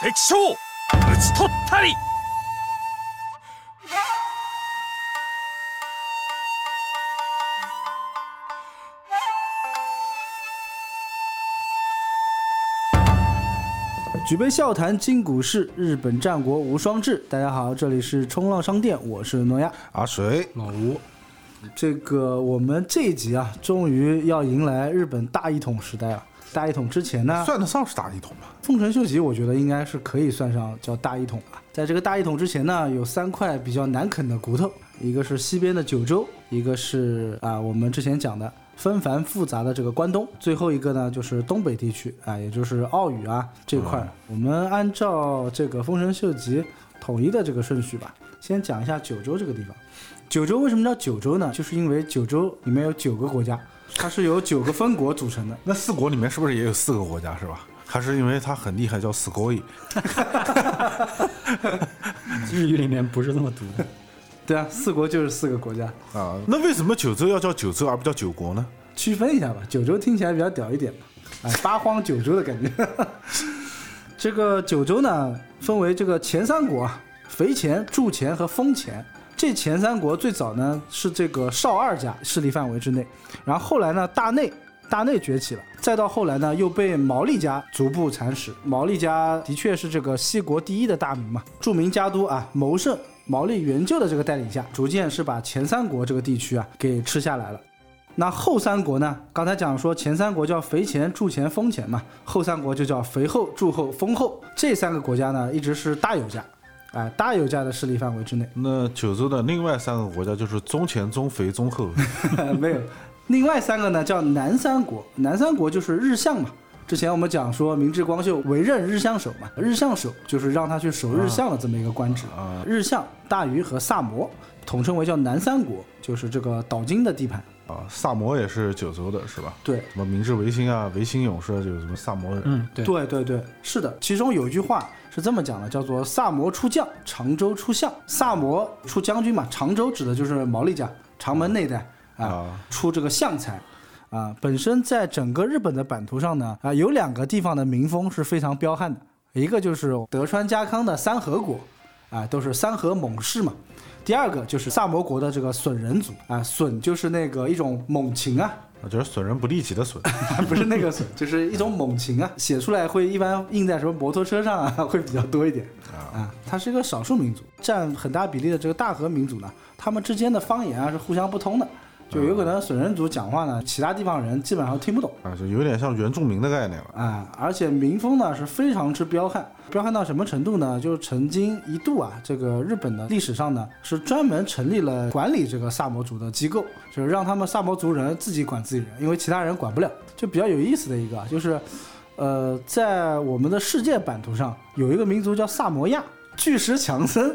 敵将討ち取ったり举杯笑谈今古事，日本战国无双志。大家好，这里是冲浪商店，我是诺亚。阿水，老吴，这个我们这一集啊，终于要迎来日本大一统时代了。 大一统之前呢，算得上是大一统吧？丰臣秀吉，我觉得应该是可以算上叫大一统吧。在这个大一统之前呢，有三块比较难啃的骨头，一个是西边的九州，一个是啊我们之前讲的纷繁复杂的这个关东，最后一个呢就是东北地区啊，也就是奥羽啊这块儿。我们按照这个丰臣秀吉统一的这个顺序吧，先讲一下九州这个地方。九州为什么叫九州呢？就是因为九州里面有九个国家，它是由九个分国组成的。那四国里面是不是也有四个国家是吧？还是因为它很厉害叫四国语？日语里面不是这么读的。对啊，四国就是四个国家，啊，那为什么九州要叫九州而不叫九国呢？区分一下吧。九州听起来比较屌一点嘛，哎，八荒九州的感觉。这个九州呢，分为这个前三国啊，肥前、筑前和丰前。这前三国最早呢是这个少二家势力范围之内，然后后来呢大内大内崛起了，再到后来呢又被毛利家逐步蚕食。毛利家的确是这个西国第一的大名嘛，著名家督啊谋胜毛利元就的这个带领下，逐渐是把前三国这个地区啊给吃下来了。那后三国呢？刚才讲说前三国叫肥前、筑前、丰前嘛，后三国就叫肥后、筑后、丰后。这三个国家呢，一直是大友家，哎，大友家的势力范围之内。那九州的另外三个国家就是中前、中肥、中后。没有，另外三个呢叫南三国，南三国就是日向嘛。之前我们讲说明治光秀委任日向守嘛，日向守就是让他去守日向的这么一个官职。啊日向、大隅和萨摩统称为叫南三国，就是这个岛津的地盘。啊，萨摩也是九州的是吧？对，什么明治维新啊、维新勇士啊，就是什么萨摩人。嗯，对，对对对，是的。其中有一句话是这么讲的，叫做“萨摩出将，常州出相”。萨摩出将军嘛，常州指的就是毛利家长门那一带啊，啊出这个相才啊。本身在整个日本的版图上呢，啊，有两个地方的民风是非常彪悍的，一个就是德川家康的三河国，啊，都是三河猛士嘛。第二个就是萨摩国的这个损人族啊，损就是那个一种猛禽啊，啊，就是损人不利己的损。不是那个损，就是一种猛禽啊，写出来会一般印在什么摩托车上啊，会比较多一点啊。它是一个少数民族，占很大比例的这个大和民族呢，他们之间的方言啊是互相不通的，就有可能损人族讲话呢，其他地方人基本上听不懂。啊，就有点像原住民的概念了。啊，而且民风呢是非常之彪悍，彪悍到什么程度呢？就是曾经一度啊，这个日本的历史上呢是专门成立了管理这个萨摩族的机构，就是让他们萨摩族人自己管自己人，因为其他人管不了。就比较有意思的一个啊，就是，呃，在我们的世界版图上有一个民族叫萨摩亚，巨石强森。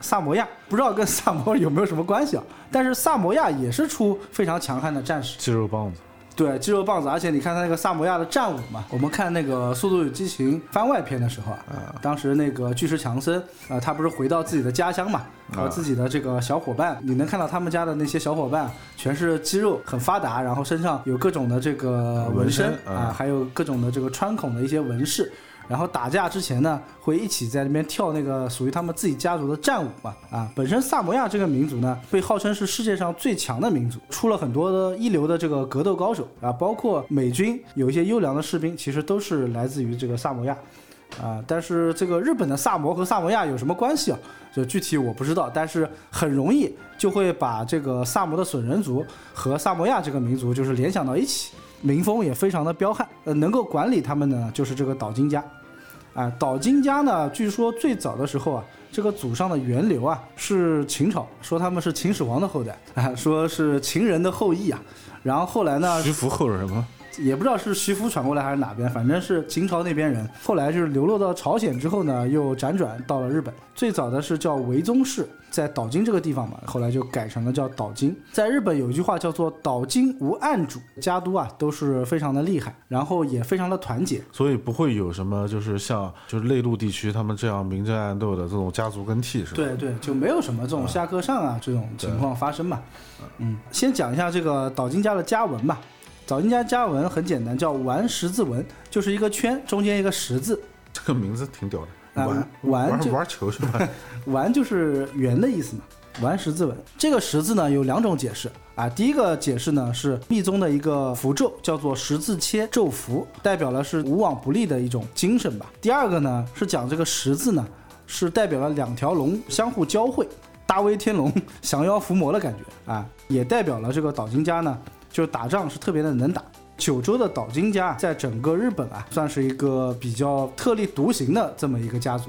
萨摩亚不知道跟萨摩有没有什么关系啊？但是萨摩亚也是出非常强悍的战士，肌肉棒子。对，肌肉棒子，而且你看他那个萨摩亚的战舞嘛，我们看那个《速度与激情》番外篇的时候啊，当时那个巨石强森啊、他不是回到自己的家乡嘛，和自己的这个小伙伴，你能看到他们家的那些小伙伴全是肌肉很发达，然后身上有各种的这个纹身啊，还有各种的这个穿孔的一些纹饰。然后打架之前呢，会一起在那边跳那个属于他们自己家族的战舞嘛。啊，本身萨摩亚这个民族呢，被号称是世界上最强的民族，出了很多的一流的这个格斗高手啊，包括美军有一些优良的士兵，其实都是来自于这个萨摩亚。啊，但是这个日本的萨摩和萨摩亚有什么关系啊？就具体我不知道，但是很容易就会把这个萨摩的损人族和萨摩亚这个民族就是联想到一起，民风也非常的彪悍。呃，能够管理他们呢，就是这个岛津家。啊，岛津家呢，据说最早的时候啊，这个祖上的源流啊是秦朝，说他们是秦始皇的后代啊，说是秦人的后裔啊。然后后来呢，徐福后人吗？也不知道是徐福传过来还是哪边，反正是秦朝那边人。后来就是流落到朝鲜之后呢，又辗转到了日本。最早的是叫维宗室，在岛津这个地方嘛，后来就改成了叫岛津。在日本有一句话叫做“岛津无暗主”，家督啊都是非常的厉害，然后也非常的团结。所以不会有什么就是像就是内陆地区他们这样明争暗斗的这种家族更替是吧？对对，就没有什么这种下课上啊这种情况发生嘛。嗯，先讲一下这个岛津家的家文吧。岛津家家文很简单，叫玩十字纹，就是一个圈中间一个十字。这个名字挺屌的。啊玩玩就玩玩球去吧。丸就是圆的意思嘛，玩十字纹。这个十字呢有两种解释啊，第一个解释呢是密宗的一个符咒，叫做十字切咒符，代表了是无往不利的一种精神吧。第二个呢是讲这个十字呢是代表了两条龙相互交汇，大威天龙降妖伏魔的感觉啊，也代表了这个岛津家呢就打仗是特别的能打。九州的岛津家在整个日本啊，算是一个比较特立独行的这么一个家族，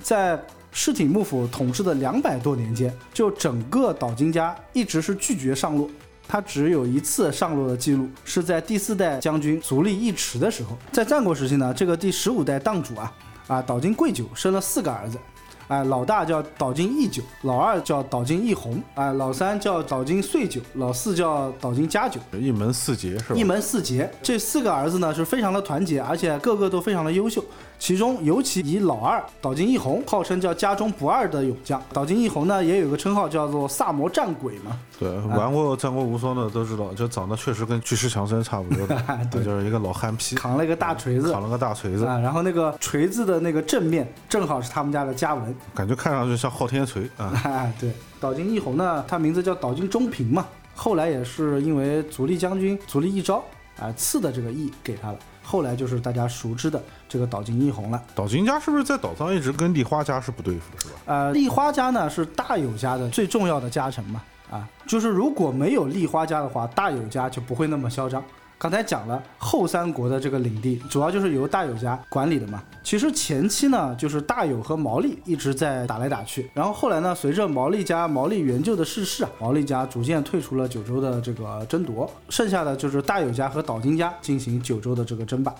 在室町幕府统治的两百多年间，就整个岛津家一直是拒绝上洛，他只有一次上洛的记录，是在第四代将军足利义持的时候。在战国时期呢，这个第十五代当主啊啊岛津贵久生了四个儿子。哎，老大叫岛津义久，老二叫岛津义弘，哎，老三叫岛津岁久，老四叫岛津家久。一门四杰是吧？一门四杰，这四个儿子呢是非常的团结，而且个个都非常的优秀。其中尤其以老二岛津义弘号称叫家中不二的勇将。岛津义弘呢也有个称号叫做萨摩战鬼嘛。对，玩过战国无双的都知道，就长得确实跟巨石强森差不多 的，对就是一个老憨批，扛了一个大锤子扛了个大锤子，啊，然后那个锤子的那个正面正好是他们家的家纹。感觉看上去像昊天锤啊。啊，对，岛津义弘呢，他名字叫岛津中平嘛，后来也是因为足利将军足利义昭啊赐的这个义给他了，后来就是大家熟知的这个岛津义弘了。岛津家是不是在岛上一直跟立花家是不对付的，是吧？呃，立花家呢是大友家的最重要的家臣嘛，啊，就是如果没有立花家的话，大友家就不会那么嚣张。刚才讲了后三国的这个领地，主要就是由大友家管理的嘛。其实前期呢，就是大友和毛利一直在打来打去，然后后来呢，随着毛利家毛利元就的逝世啊，毛利家逐渐退出了九州的这个争夺，剩下的就是大友家和岛津家进行九州的这个争霸。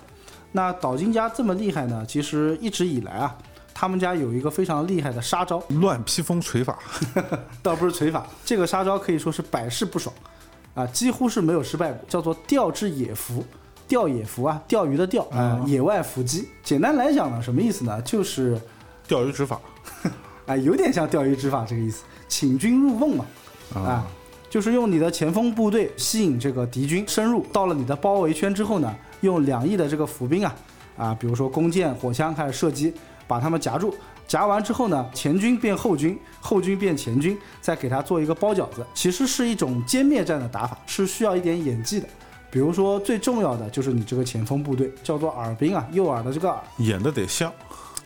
那岛津家这么厉害呢，其实一直以来啊，他们家有一个非常厉害的杀招，乱披风锤法，倒不是锤法，这个杀招可以说是百试不爽，啊，几乎是没有失败过，叫做钓之野服，钓野服啊，钓鱼的钓啊，野外伏击。简单来讲呢，什么意思呢？就是钓鱼执法 啊，有点像钓鱼执法这个意思，请君入瓮嘛，啊，就是用你的前锋部队吸引这个敌军深入，到了你的包围圈之后呢，用两翼的这个伏兵啊，啊，比如说弓箭、火枪开始射击，把他们夹住。夹完之后呢，前军变后军，后军变前军，再给他做一个包饺子，其实是一种歼灭战的打法，是需要一点演技的。比如说最重要的就是你这个前锋部队叫做耳兵啊，右耳的这个耳，演的得像，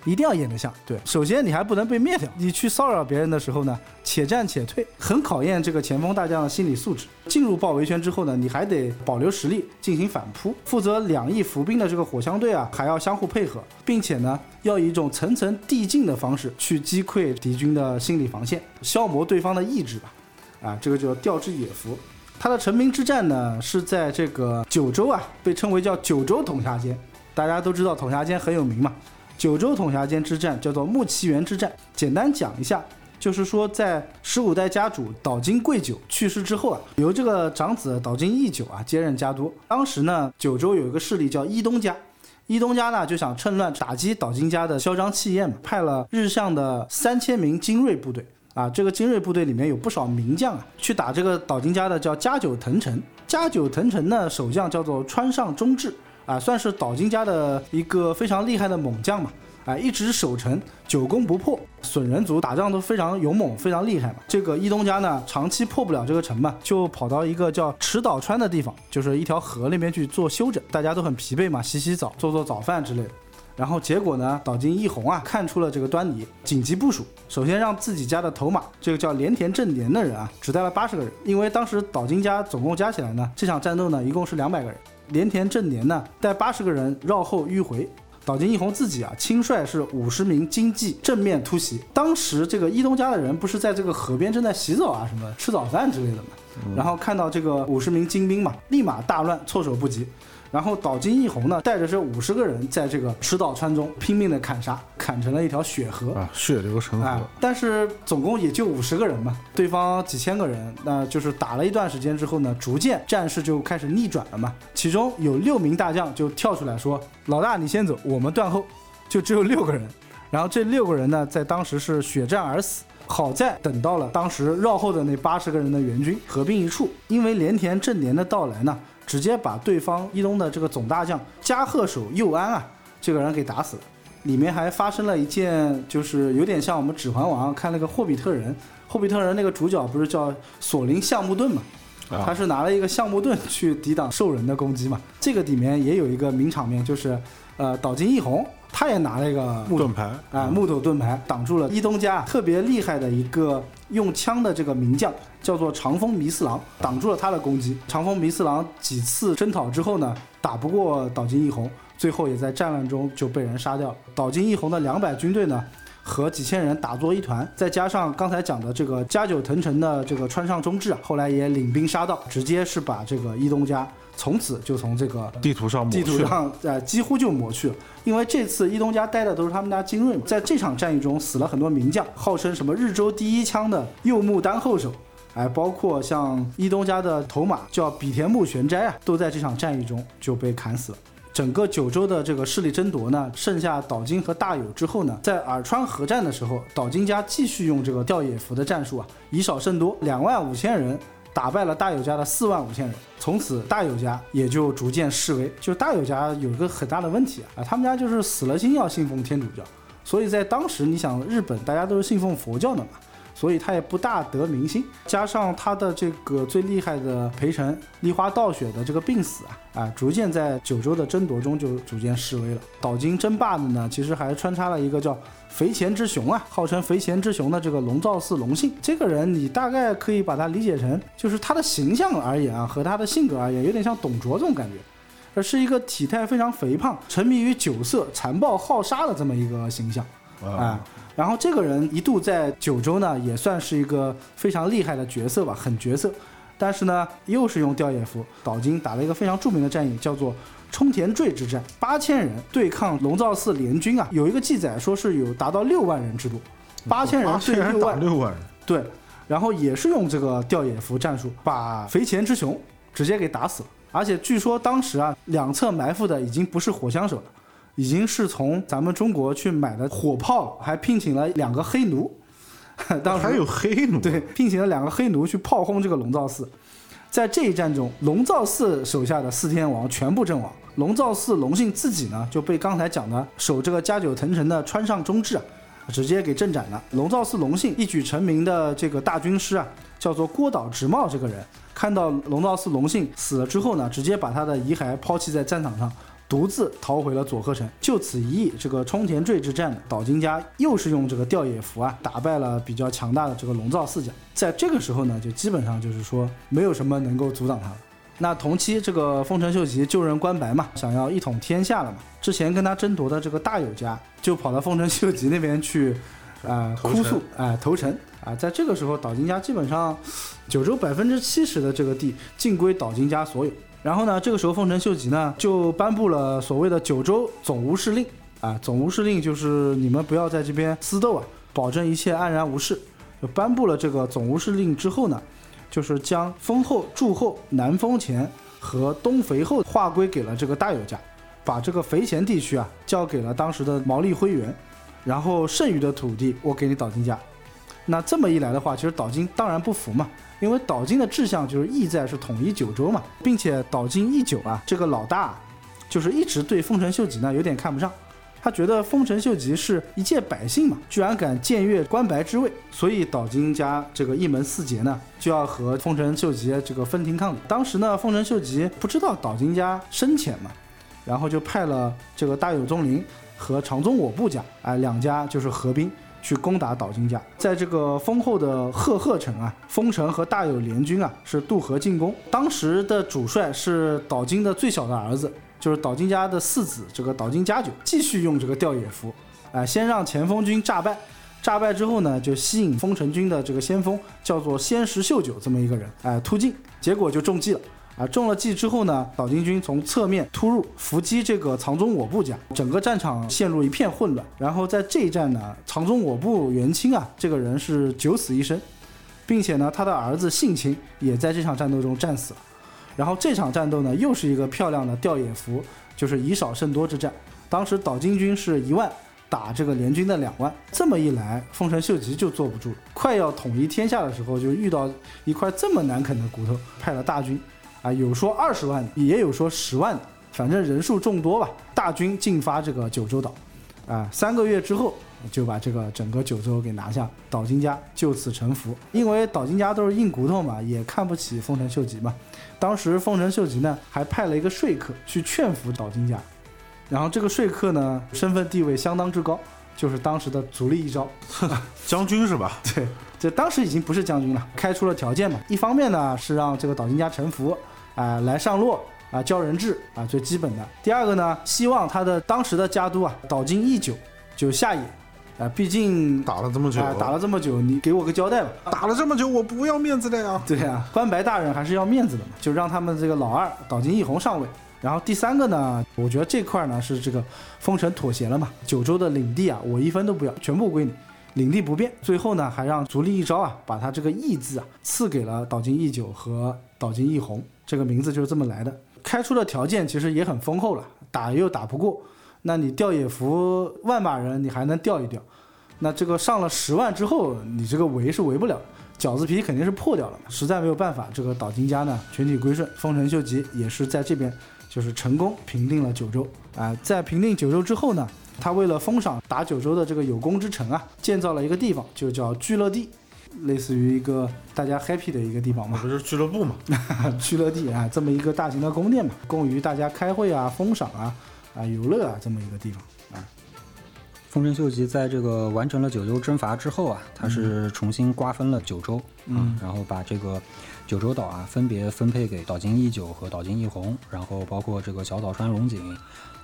一定要演得像。对，首先你还不能被灭掉，你去骚扰别人的时候呢，且战且退，很考验这个前锋大将的心理素质。进入包围圈之后呢，你还得保留实力进行反扑。负责两翼伏兵的这个火枪队啊，还要相互配合，并且呢，要以一种层层递进的方式去击溃敌军的心理防线，消磨对方的意志吧。啊，这个叫调之野伏。他的成名之战呢，是在这个九州啊，被称为叫九州统辖间。大家都知道统辖间很有名嘛。九州统辖间之战叫做木崎原之战。简单讲一下，就是说在十五代家主岛津贵久去世之后啊，由这个长子岛津义久啊接任家督。当时呢，九州有一个势力叫伊东家，伊东家呢就想趁乱打击岛津家的嚣张气焰嘛，派了日向的三千名精锐部队。啊，这个精锐部队里面有不少名将啊，去打这个岛津家的叫加久藤城。加久藤城呢，守将叫做川上忠志，啊，算是岛津家的一个非常厉害的猛将嘛。啊，一直守城，久攻不破。损人族打仗都非常勇猛，非常厉害嘛。这个伊东家呢，长期破不了这个城嘛，就跑到一个叫池岛川的地方，就是一条河那边去做休整。大家都很疲惫嘛，洗洗澡，做做早饭之类的。然后结果呢，岛津义弘啊看出了这个端倪，紧急部署，首先让自己家的头马，这个叫连田正年的人啊，只带了八十个人，因为当时岛津家总共加起来呢，这场战斗呢一共是两百个人，连田正年呢带八十个人绕后迂回。岛津义弘自己啊，亲率是五十名精骑正面突袭。当时这个伊东家的人不是在这个河边正在洗澡啊，什么吃早饭之类的嘛，然后看到这个五十名精兵嘛，立马大乱，措手不及。然后岛津义弘呢，带着这五十个人，在这个池岛川中拼命的砍杀，砍成了一条血河。啊，血流成河。啊，但是总共也就五十个人嘛，对方几千个人，那就是打了一段时间之后呢，逐渐战事就开始逆转了嘛。其中有六名大将就跳出来说：“老大你先走，我们断后。”就只有六个人，然后这六个人呢，在当时是血战而死。好在等到了当时绕后的那八十个人的援军合并一处，因为连田正年的到来呢，直接把对方伊东的这个总大将加贺守右安啊这个人给打死了。里面还发生了一件，就是有点像我们《指环王》看那个霍比特人，霍比特人那个主角不是叫索林橡木盾嘛？啊他是拿了一个橡木盾去抵挡兽人的攻击嘛。这个里面也有一个名场面，就是呃岛津义弘他也拿了一个木盾牌啊、木头盾牌挡住了伊东家特别厉害的一个用枪的这个名将，叫做长风弥四郎，挡住了他的攻击。长风弥四郎几次征讨之后呢，打不过岛津义弘，最后也在战乱中就被人杀掉了。岛津义弘的两百军队呢，和几千人打作一团，再加上刚才讲的这个加久藤城的这个川上忠志啊，后来也领兵杀到，直接是把这个伊东家从此就从这个地图上抹地图上呃几乎就抹去了，因为这次伊东家带的都是他们家精锐，在这场战役中死了很多名将，号称什么日州第一枪的右木丹后手。哎，包括像伊东家的头马叫比田木玄斋啊，都在这场战役中就被砍死了。整个九州的这个势力争夺呢，剩下岛津和大友之后呢，在耳川合战的时候，岛津家继续用这个吊野伏的战术啊，以少胜多，两万五千人打败了大友家的四万五千人，从此大友家也就逐渐式微。就大友家有一个很大的问题啊，他们家就是死了心要信奉天主教，所以在当时你想日本大家都是信奉佛教的嘛，所以他也不大得民心。加上他的这个最厉害的陪臣梨花道雪的这个病死啊，啊，逐渐在九州的争夺中就逐渐式微了。岛津争霸的呢，其实还穿插了一个叫肥前之雄啊，号称肥前之雄的这个龙造寺隆信。这个人你大概可以把他理解成，就是他的形象而言啊，和他的性格而言，有点像董卓这种感觉。而是一个体态非常肥胖、沉迷于酒色、残暴好杀的这么一个形象。啊啊，然后这个人一度在九州呢，也算是一个非常厉害的角色吧，狠角色。但是呢，又是用吊野伏，岛津打了一个非常著名的战役，叫做冲田坠之战，八千人对抗龙造寺联军啊。有一个记载说是有达到六万人之多，八千人对六万，六万人，对，然后也是用这个吊野伏战术，把肥前之雄直接给打死了。而且据说当时啊，两侧埋伏的已经不是火枪手了，已经是从咱们中国去买的火炮，还聘请了两个黑奴。当时还有黑奴，对，聘请了两个黑奴去炮轰这个龙造寺。在这一战中，龙造寺手下的四天王全部阵亡，龙造寺隆信自己呢就被刚才讲的守这个加久藤城的川上忠志啊，直接给阵斩了。龙造寺隆信一举成名的这个大军师啊，叫做郭岛直茂这个人，看到龙造寺隆信死了之后呢，直接把他的遗骸抛弃在战场上，独自逃回了佐贺城。就此一役，这个冲田坠之战，岛津家又是用这个吊野伏啊，打败了比较强大的这个龙造四家。在这个时候呢，就基本上就是说没有什么能够阻挡他了。那同期这个丰臣秀吉就任关白嘛，想要一统天下了嘛。之前跟他争夺的这个大友家就跑到丰臣秀吉那边去，啊、哭诉，啊、投诚啊。在这个时候，岛津家基本上九州百分之七十的这个地尽归岛津家所有。然后呢，这个时候丰臣秀吉呢就颁布了所谓的九州总无事令啊，总无事令就是你们不要在这边私斗啊，保证一切安然无事。就颁布了这个总无事令之后呢，就是将丰后、筑后、南丰前和东肥后划归给了这个大友家，把这个肥前地区啊交给了当时的毛利辉元，然后剩余的土地我给你岛津家。那这么一来的话，其实岛津当然不服嘛，因为岛津的志向就是意在是统一九州嘛，并且岛津义久啊这个老大，就是一直对丰臣秀吉呢有点看不上。他觉得丰臣秀吉是一介百姓嘛，居然敢僭越关白之位，所以岛津家这个一门四杰呢，就要和丰臣秀吉这个分庭抗礼。当时呢，丰臣秀吉不知道岛津家深浅嘛，然后就派了这个大友宗麟和长宗我部家，哎，两家就是合兵去攻打岛津家。在这个丰后的赫赫城啊，丰臣和大友联军啊是渡河进攻。当时的主帅是岛津的最小的儿子，就是岛津家的四子，这个岛津家久，继续用这个吊野伏，啊、先让前锋军炸败。炸败之后呢，就吸引丰臣军的这个先锋叫做仙石秀久这么一个人，哎、突进，结果就中计了。啊，中了计之后呢，岛津军从侧面突入，伏击这个藏中我部家，整个战场陷入一片混乱。然后在这一战呢，藏中我部元清啊，这个人是九死一生，并且呢，他的儿子信亲也在这场战斗中战死了。然后这场战斗呢，又是一个漂亮的吊眼伏，就是以少胜多之战。当时岛津军是一万打这个联军的两万，这么一来，丰臣秀吉就坐不住了。快要统一天下的时候，就遇到一块这么难啃的骨头，派了大军，啊，有说二十万，也有说十万的，反正人数众多吧。大军进发这个九州岛，啊，三个月之后就把这个整个九州给拿下，岛津家就此臣服。因为岛津家都是硬骨头嘛，也看不起丰臣秀吉嘛。当时丰臣秀吉呢还派了一个说客去劝服岛津家，然后这个说客呢身份地位相当之高，就是当时的足利一招。将军是吧？对，这当时已经不是将军了，开出了条件嘛。一方面呢是让这个岛津家臣服，啊、来上洛啊、教人质啊，最基本的。第二个呢，希望他的当时的家督啊岛津义久就下野，啊、毕竟打了这么久，啊、打了这么久，你给我个交代吧。打了这么久，我不要面子的呀。对啊，关白大人还是要面子的嘛，就让他们这个老二岛津义弘上位。然后第三个呢，我觉得这块呢是这个丰臣妥协了嘛，九州的领地啊，我一分都不要，全部归你，领地不变。最后呢，还让足利义昭啊，把他这个义字啊赐给了岛津义久和岛津义弘，这个名字就是这么来的。开出的条件其实也很丰厚了，打又打不过，那你掉野服万把人，你还能掉一掉。那这个上了十万之后，你这个围是围不了，饺子皮肯定是破掉了。实在没有办法，这个岛津家呢全体归顺，丰臣秀吉也是在这边就是成功平定了九州啊、在平定九州之后呢，他为了封赏打九州的这个有功之臣啊，建造了一个地方，就叫聚乐地，类似于一个大家 happy 的一个地方嘛。不是俱乐部嘛？俱乐地啊，这么一个大型的宫殿嘛，供于大家开会啊、封赏啊、啊游乐啊这么一个地方啊。丰臣秀吉在这个完成了九州征伐之后啊，他是重新瓜分了九州，嗯，然后把这个九州岛啊分别分配给岛津义久和岛津义弘，然后包括这个小岛川龙井，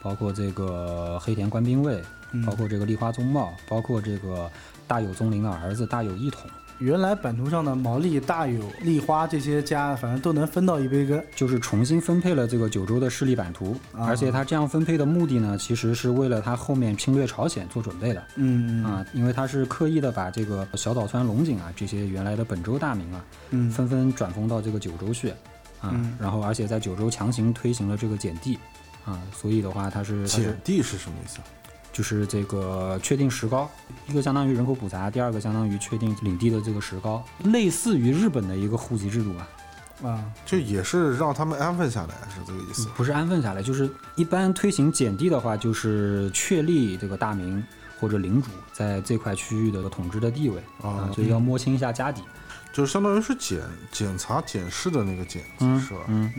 包括这个黑田官兵卫，包括这个立花宗茂，包括这个大友宗麟的儿子大友义统，原来版图上的毛利、大友、立花这些家，反正都能分到一杯羹。就是重新分配了这个九州的势力版图，而且他这样分配的目的呢，其实是为了他后面侵略朝鲜做准备的。嗯嗯。啊，因为他是刻意的把这个小岛川龙井啊这些原来的本州大名啊，嗯。纷纷转封到这个九州去，啊，然后而且在九州强行推行了这个减地，啊，所以的话他是减地是什么意思？就是这个确定石膏，一个相当于人口普查，第二个相当于确定领地的这个石膏，类似于日本的一个户籍制度吧，啊，就也是让他们安分下来，是这个意思。不是安分下来，就是一般推行减地的话，就是确立这个大名或者领主在这块区域的统治的地位啊，所以要摸清一下家底。就是相当于是检检查检视的那个检是吧？嗯，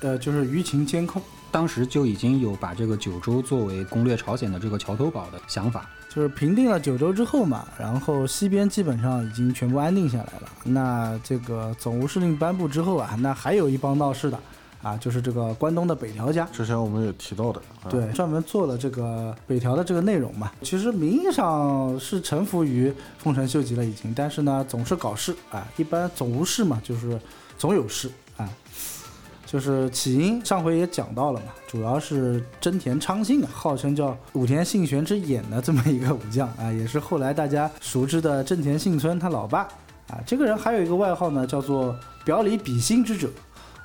呃，就是舆情监控，当时就已经有把这个九州作为攻略朝鲜的这个桥头堡的想法。就是平定了九州之后嘛，然后西边基本上已经全部安定下来了。那这个总务司令颁布之后啊，那还有一帮闹事的啊，就是这个关东的北条家。之前我们也提到的，啊、对，专门做了这个北条的这个内容嘛。其实名义上是臣服于丰臣秀吉了已经，但是呢总是搞事啊。一般总无事嘛，就是总有事啊。就是起因上回也讲到了嘛，主要是真田昌信啊，号称叫武田信玄之眼的这么一个武将啊，也是后来大家熟知的真田幸村他老爸啊。这个人还有一个外号呢，叫做表里比心之者。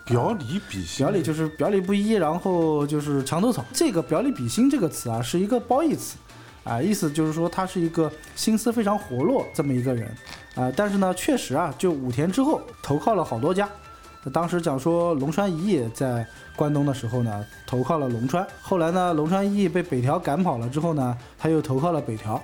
表里比心，表里就是表里不一，然后就是墙头草。这个“表里比心”这个词啊，是一个褒义词，啊，意思就是说他是一个心思非常活络这么一个人，啊，但是呢，确实啊，就武田之后投靠了好多家。当时讲说龙川一义在关东的时候呢，投靠了龙川，后来呢，龙川一义被北条赶跑了之后呢，他又投靠了北条。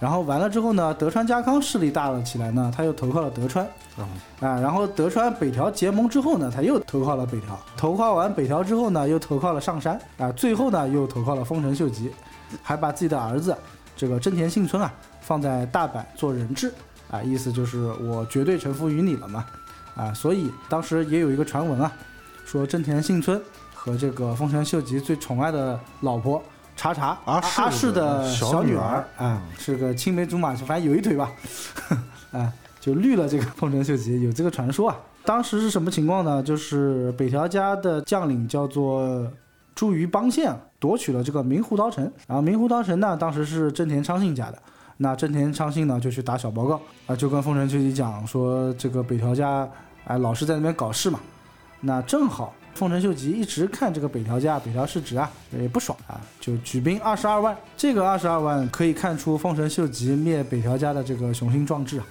然后完了之后呢，德川家康势力大了起来呢，他又投靠了德川，嗯。啊，然后德川北条结盟之后呢，他又投靠了北条，投靠完北条之后呢，又投靠了上山，啊，最后呢又投靠了丰臣秀吉，还把自己的儿子这个真田幸村啊放在大阪做人质，啊，意思就是我绝对臣服于你了嘛，啊，所以当时也有一个传闻啊，说真田幸村和这个丰臣秀吉最宠爱的老婆。茶茶阿市阿市的小小女女儿儿啊，是个青梅竹马，反正有一腿吧，啊，就绿了这个丰臣秀吉，有这个传说啊。当时是什么情况呢？就是北条家的将领叫做朱于邦宪，夺取了这个明湖刀城，然后明湖刀城呢，当时是真田昌信家的。那真田昌信呢，就去打小报告啊，就跟丰臣秀吉讲说，这个北条家哎老是在那边搞事嘛。那正好丰臣秀吉一直看这个北条家北条氏直啊也不爽啊，就举兵二十二万。这个二十二万可以看出丰臣秀吉灭北条家的这个雄心壮志啊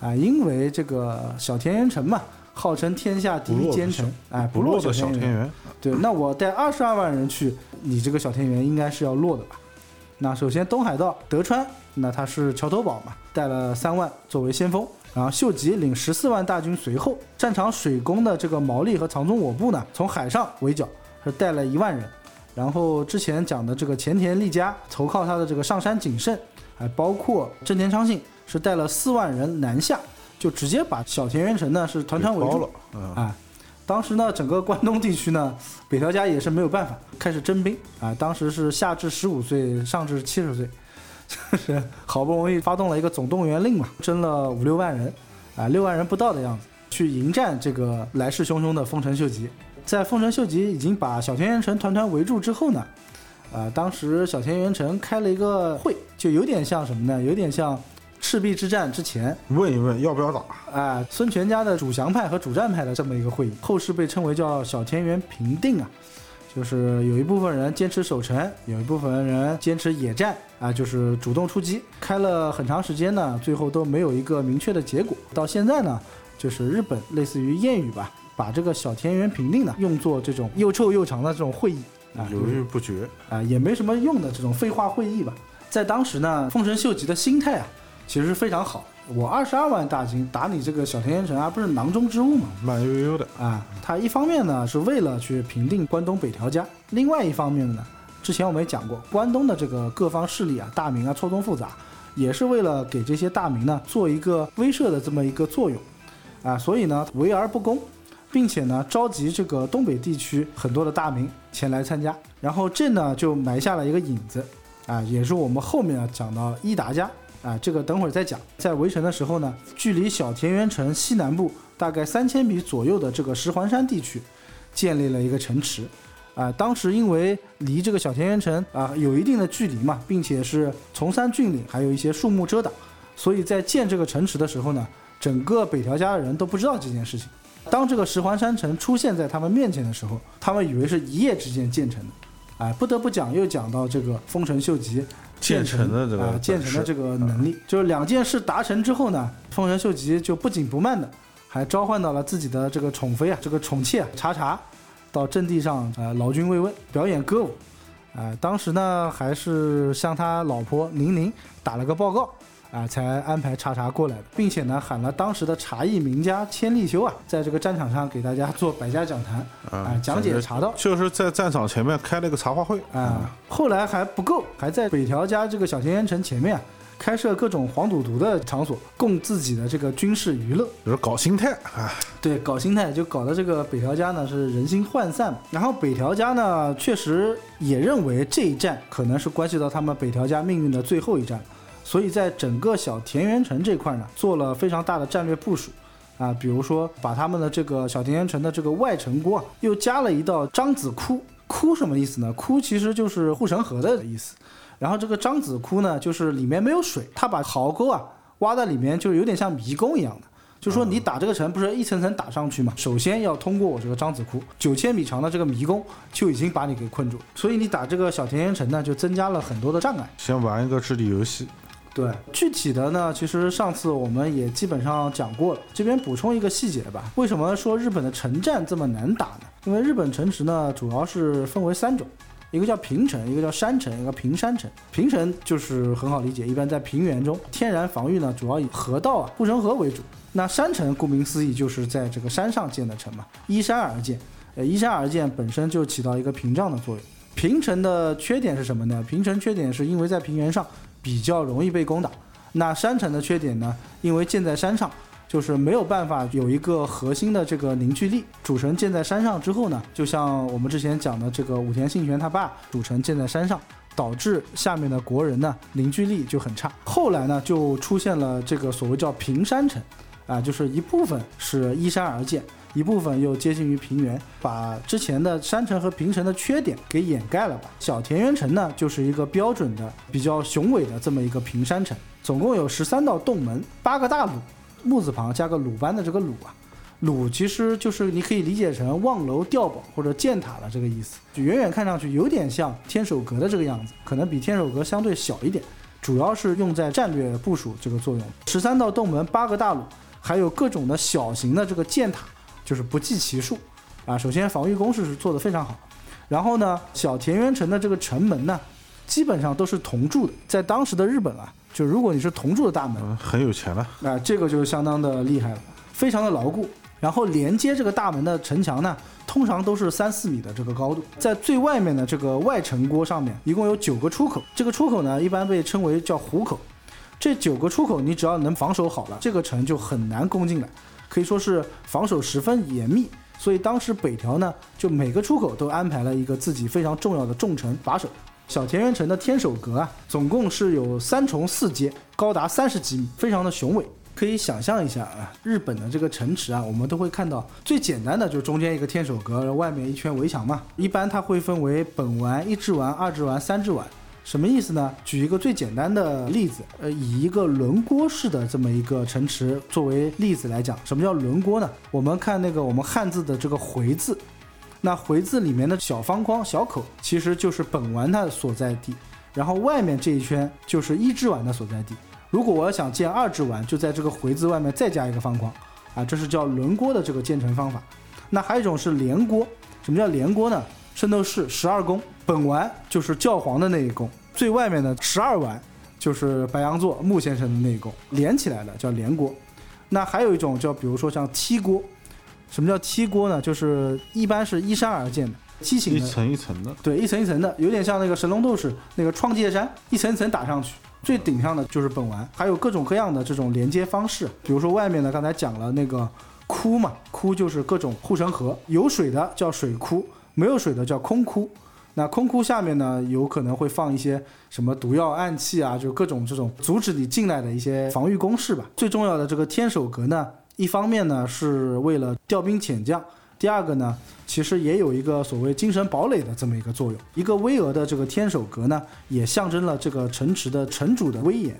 啊，因为这个小田原城嘛，号称天下第一奸臣，哎，不落的小小田园，对，那我带二十二万人去，你这个小田园应该是要落的吧？那首先东海道德川，那他是桥头堡嘛，带了三万作为先锋。然后秀吉领十四万大军随后，擅长水攻的这个毛利和藏中我部呢，从海上围剿，是带了一万人。然后之前讲的这个前田利家投靠他的这个上山景胜，还包括真田昌信，是带了四万人南下，就直接把小田原城呢是团团围住包了。嗯，啊。当时呢，整个关东地区呢，北条家也是没有办法，开始征兵啊。当时是下至十五岁，上至七十岁，就 是好不容易发动了一个总动员令嘛，征了五六万人，啊，六万人不到的样子，去迎战这个来势汹汹的丰臣秀吉。在丰臣秀吉已经把小田原城团团围住之后呢，啊，当时小田原城开了一个会，就有点像什么呢？有点像赤壁之战之前，问一问要不要打？啊，孙权家的主降派和主战派的这么一个会议，后世被称为叫小田园平定啊，就是有一部分人坚持守城，有一部分人坚持野战啊，就是主动出击，开了很长时间呢，最后都没有一个明确的结果。到现在呢，就是日本类似于谚语吧，把这个小田园平定呢用作这种又臭又长的这种会议啊，犹豫不决。啊，也没什么用的这种废话会议吧。在当时呢，丰臣秀吉的心态啊，其实非常好。我二十二万大军打你这个小田原城啊，不是囊中之物吗？慢悠悠的，啊，他一方面呢是为了去平定关东北条家，另外一方面呢，之前我们也讲过，关东的这个各方势力啊、大名啊错综复杂，也是为了给这些大名呢做一个威慑的这么一个作用，啊，所以呢围而不攻，并且呢召集这个东北地区很多的大名前来参加，然后这呢就埋下了一个引子，啊，也是我们后面要讲到伊达家。啊，这个等会儿再讲。在围城的时候呢，距离小田园城西南部大概三千米左右的这个石环山地区，建立了一个城池。啊，当时因为离这个小田园城啊有一定的距离嘛，并且是崇山峻岭，还有一些树木遮挡，所以在建这个城池的时候呢，整个北条家的人都不知道这件事情。当这个石环山城出现在他们面前的时候，他们以为是一夜之间建成的。哎，不得不讲，又讲到这个丰臣秀吉建成的这个啊，建成的这个能力，就是两件事达成之后呢，丰臣秀吉就不紧不慢的，还召唤到了自己的这个宠妃啊，这个宠妾啊茶茶，到阵地上呃劳军慰问，表演歌舞，哎，当时呢还是向他老婆宁宁打了个报告。啊，才安排茶茶过来的，并且呢，喊了当时的茶艺名家千利休啊，在这个战场上给大家做百家讲坛啊，讲解茶道，就是在战场前面开了个茶话会啊。后来还不够，还在北条家这个小田原城前面开设各种黄赌毒的场所，供自己的这个军事娱乐，就是搞心态啊。对，搞心态就搞得这个北条家呢是人心涣散。然后北条家呢确实也认为这一战可能是关系到他们北条家命运的最后一战。所以在整个小田园城这块呢，做了非常大的战略部署，啊，比如说把他们的这个小田园城的这个外城郭啊，又加了一道张子窟。窟什么意思呢？窟其实就是护城河的意思。然后这个张子窟呢，就是里面没有水，他把壕沟啊挖在里面，就有点像迷宫一样的。就说你打这个城不是一层层打上去嘛？首先要通过我这个张子窟，九千米长的这个迷宫就已经把你给困住。所以你打这个小田园城呢，就增加了很多的障碍。先玩一个智力游戏。对，具体的呢，其实上次我们也基本上讲过了。这边补充一个细节吧，为什么说日本的城战这么难打呢？因为日本城池呢，主要是分为三种，一个叫平城，一个叫山城，一个平山城。平城就是很好理解，一般在平原中，天然防御呢，主要以河道啊、护城河为主。那山城顾名思义就是在这个山上建的城嘛，依山而建。呃，依山而建本身就起到一个屏障的作用。平城的缺点是什么呢？平城缺点是因为在平原上。比较容易被攻打，那山城的缺点呢？因为建在山上，就是没有办法有一个核心的这个凝聚力。主城建在山上之后呢，就像我们之前讲的这个武田信玄他爸，主城建在山上，导致下面的国人呢凝聚力就很差。后来呢，就出现了这个所谓叫平山城，啊，就是一部分是依山而建。一部分又接近于平原，把之前的山城和平城的缺点给掩盖了吧。小田园城呢，就是一个标准的、比较雄伟的这么一个平山城，总共有十三道洞门，八个大鲁，木字旁加个鲁班的这个鲁啊，鲁其实就是你可以理解成望楼碉堡或者箭塔的这个意思，就远远看上去有点像天守阁的这个样子，可能比天守阁相对小一点，主要是用在战略部署这个作用。十三道洞门，八个大鲁，还有各种的小型的这个箭塔。就是不计其数，啊，首先防御工事是做得非常好，然后呢，小田园城的这个城门呢，基本上都是铜铸的。在当时的日本啊，就如果你是铜铸的大门，嗯，很有钱了。那、这个就相当的厉害了，非常的牢固。然后连接这个大门的城墙呢，通常都是三四米的这个高度。在最外面的这个外城郭上面，一共有九个出口。这个出口呢，一般被称为叫虎口。这九个出口，你只要能防守好了，这个城就很难攻进来，可以说是防守十分严密。所以当时北条呢，就每个出口都安排了一个自己非常重要的重臣把守。小田园城的天守阁啊，总共是有三重四阶，高达三十几米，非常的雄伟。可以想象一下啊，日本的这个城池啊，我们都会看到最简单的就是中间一个天守阁，外面一圈围墙嘛。一般它会分为本丸、一之丸、二之丸、三之丸。什么意思呢？举一个最简单的例子，呃，以一个轮锅式的这么一个城池作为例子来讲，什么叫轮锅呢？我们看那个我们汉字的这个回字，那回字里面的小方框、小口，其实就是本丸它的所在地，然后外面这一圈就是一之丸的所在地。如果我要想建二之丸，就在这个回字外面再加一个方框，啊，这是叫轮锅的这个建成方法。那还有一种是连锅，什么叫连锅呢？圣斗士十二宫，本丸就是教皇的那一宫，最外面的十二丸就是白羊座木先生的那一宫，连起来的叫连锅。那还有一种叫，比如说像梯锅，什么叫梯锅呢？就是一般是依山而建的梯形的，一层一层的，对，一层一层的，有点像那个神龙斗士那个创界山，一层一层打上去。最顶上的就是本丸，还有各种各样的这种连接方式，比如说外面呢，刚才讲了那个窟嘛，窟就是各种护城河，有水的叫水窟，没有水的叫空窟。那空窟下面呢，有可能会放一些什么毒药、暗器啊，就各种这种阻止你进来的一些防御工事吧。最重要的这个天守阁呢，一方面呢是为了调兵遣将，第二个呢，其实也有一个所谓精神堡垒的这么一个作用。一个巍峨的这个天守阁呢，也象征了这个城池的城主的威严。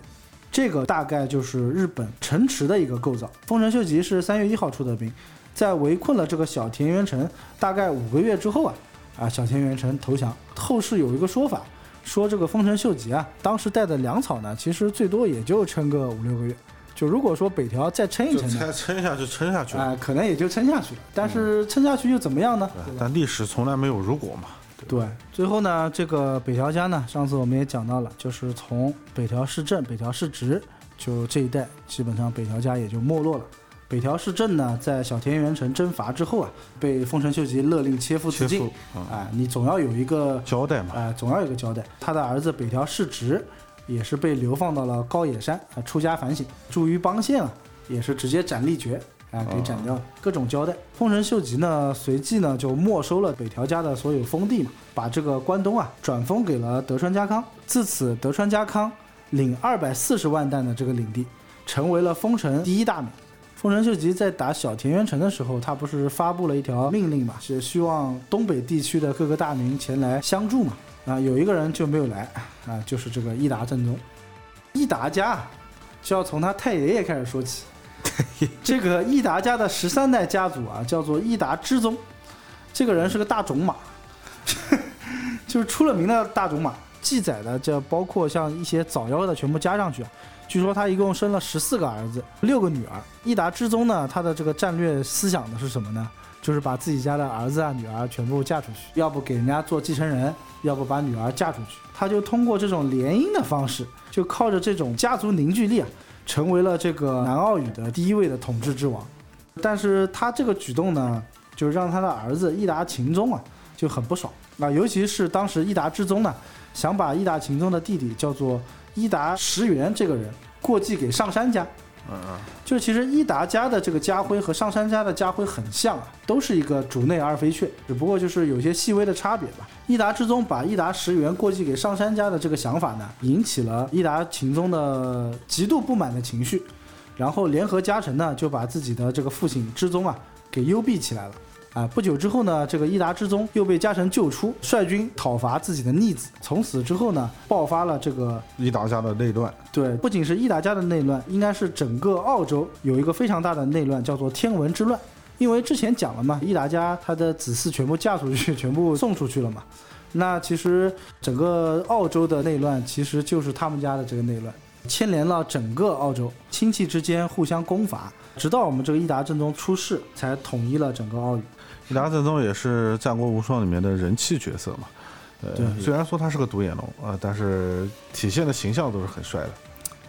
这个大概就是日本城池的一个构造。丰臣秀吉是三月一号出的兵，在围困了这个小田园城大概五个月之后啊，啊小田园城投降。后世有一个说法，说这个丰臣秀吉啊，当时带的粮草呢，其实最多也就撑个五六个月。就如果说北条再撑一撑，再撑下去，撑下去。啊、可能也就撑下去了。但是撑下去又怎么样呢？对但历史从来没有如果嘛。对，最后呢，这个北条家呢，上次我们也讲到了，就是从北条氏政、北条氏直，就这一代，基本上北条家也就没落了。北条氏政呢，在小田原城征伐之后啊，被丰臣秀吉勒令切腹自尽。啊、啊，你总要有一个交代嘛。啊、总要有一个交代。他的儿子北条氏直也是被流放到了高野山啊、出家反省。朱于邦县啊，也是直接斩立决啊、给斩掉了，各种交代。丰臣秀吉呢，随即呢就没收了北条家的所有封地嘛，把这个关东啊转封给了德川家康。自此，德川家康领二百四十万担的这个领地，成为了丰臣第一大名。丰臣秀吉在打小田园城的时候，他不是发布了一条命令嘛，是希望东北地区的各个大名前来相助嘛。啊，有一个人就没有来啊，就是这个伊达正宗。伊达家啊就要从他太爷爷开始说起。这个伊达家的十三代家族啊，叫做伊达之宗。这个人是个大种马，就是出了名的大种马。记载的这包括像一些早夭的全部加上去啊。据说他一共生了十四个儿子，六个女儿。伊达之宗呢，他的这个战略思想的是什么呢？就是把自己家的儿子啊、女儿全部嫁出去，要不给人家做继承人，要不把女儿嫁出去。他就通过这种联姻的方式，就靠着这种家族凝聚力啊，成为了这个南奥羽的第一位的统治之王。但是他这个举动呢，就让他的儿子伊达勤宗啊就很不爽啊，尤其是当时伊达之宗呢，想把伊达勤宗的弟弟叫做伊达石原这个人过继给上杉家。嗯嗯，就其实伊达家的这个家徽和上杉家的家徽很像啊，都是一个主内二飞雀，只不过就是有些细微的差别吧。伊达之宗把伊达石原过继给上杉家的这个想法呢，引起了伊达勤宗的极度不满的情绪，然后联合家臣呢，就把自己的这个父亲之宗啊给幽闭起来了。啊，不久之后呢，这个伊达之宗又被家臣救出，率军讨伐自己的逆子。从此之后呢，爆发了这个伊达家的内乱，对，不仅是伊达家的内乱，应该是整个澳洲有一个非常大的内乱，叫做天文之乱。因为之前讲了嘛，伊达家他的子嗣全部嫁出去，全部送出去了嘛。那其实整个澳洲的内乱，其实就是他们家的这个内乱，牵连了整个澳洲，亲戚之间互相攻伐，直到我们这个伊达正宗出世，才统一了整个澳羽。伊达正宗也是《战国无双》里面的人气角色嘛。呃对虽然说他是个独眼龙啊、呃但是体现的形象都是很帅的。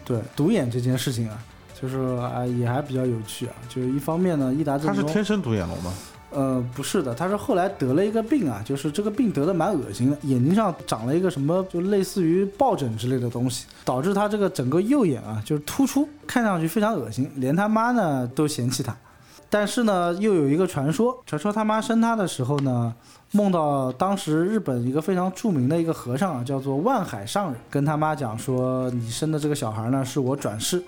对，独眼这件事情啊，就是啊也还比较有趣啊。就是一方面呢，伊达他是天生独眼龙吗？呃，不是的，他是后来得了一个病啊，就是这个病得的蛮恶心的，眼睛上长了一个什么，就类似于疱疹之类的东西，导致他这个整个右眼啊就是突出，看上去非常恶心，连他妈呢都嫌弃他。但是呢，又有一个传说，传说他妈生他的时候呢，梦到当时日本一个非常著名的一个和尚啊，叫做万海上人，跟他妈讲说，你生的这个小孩呢是我转世，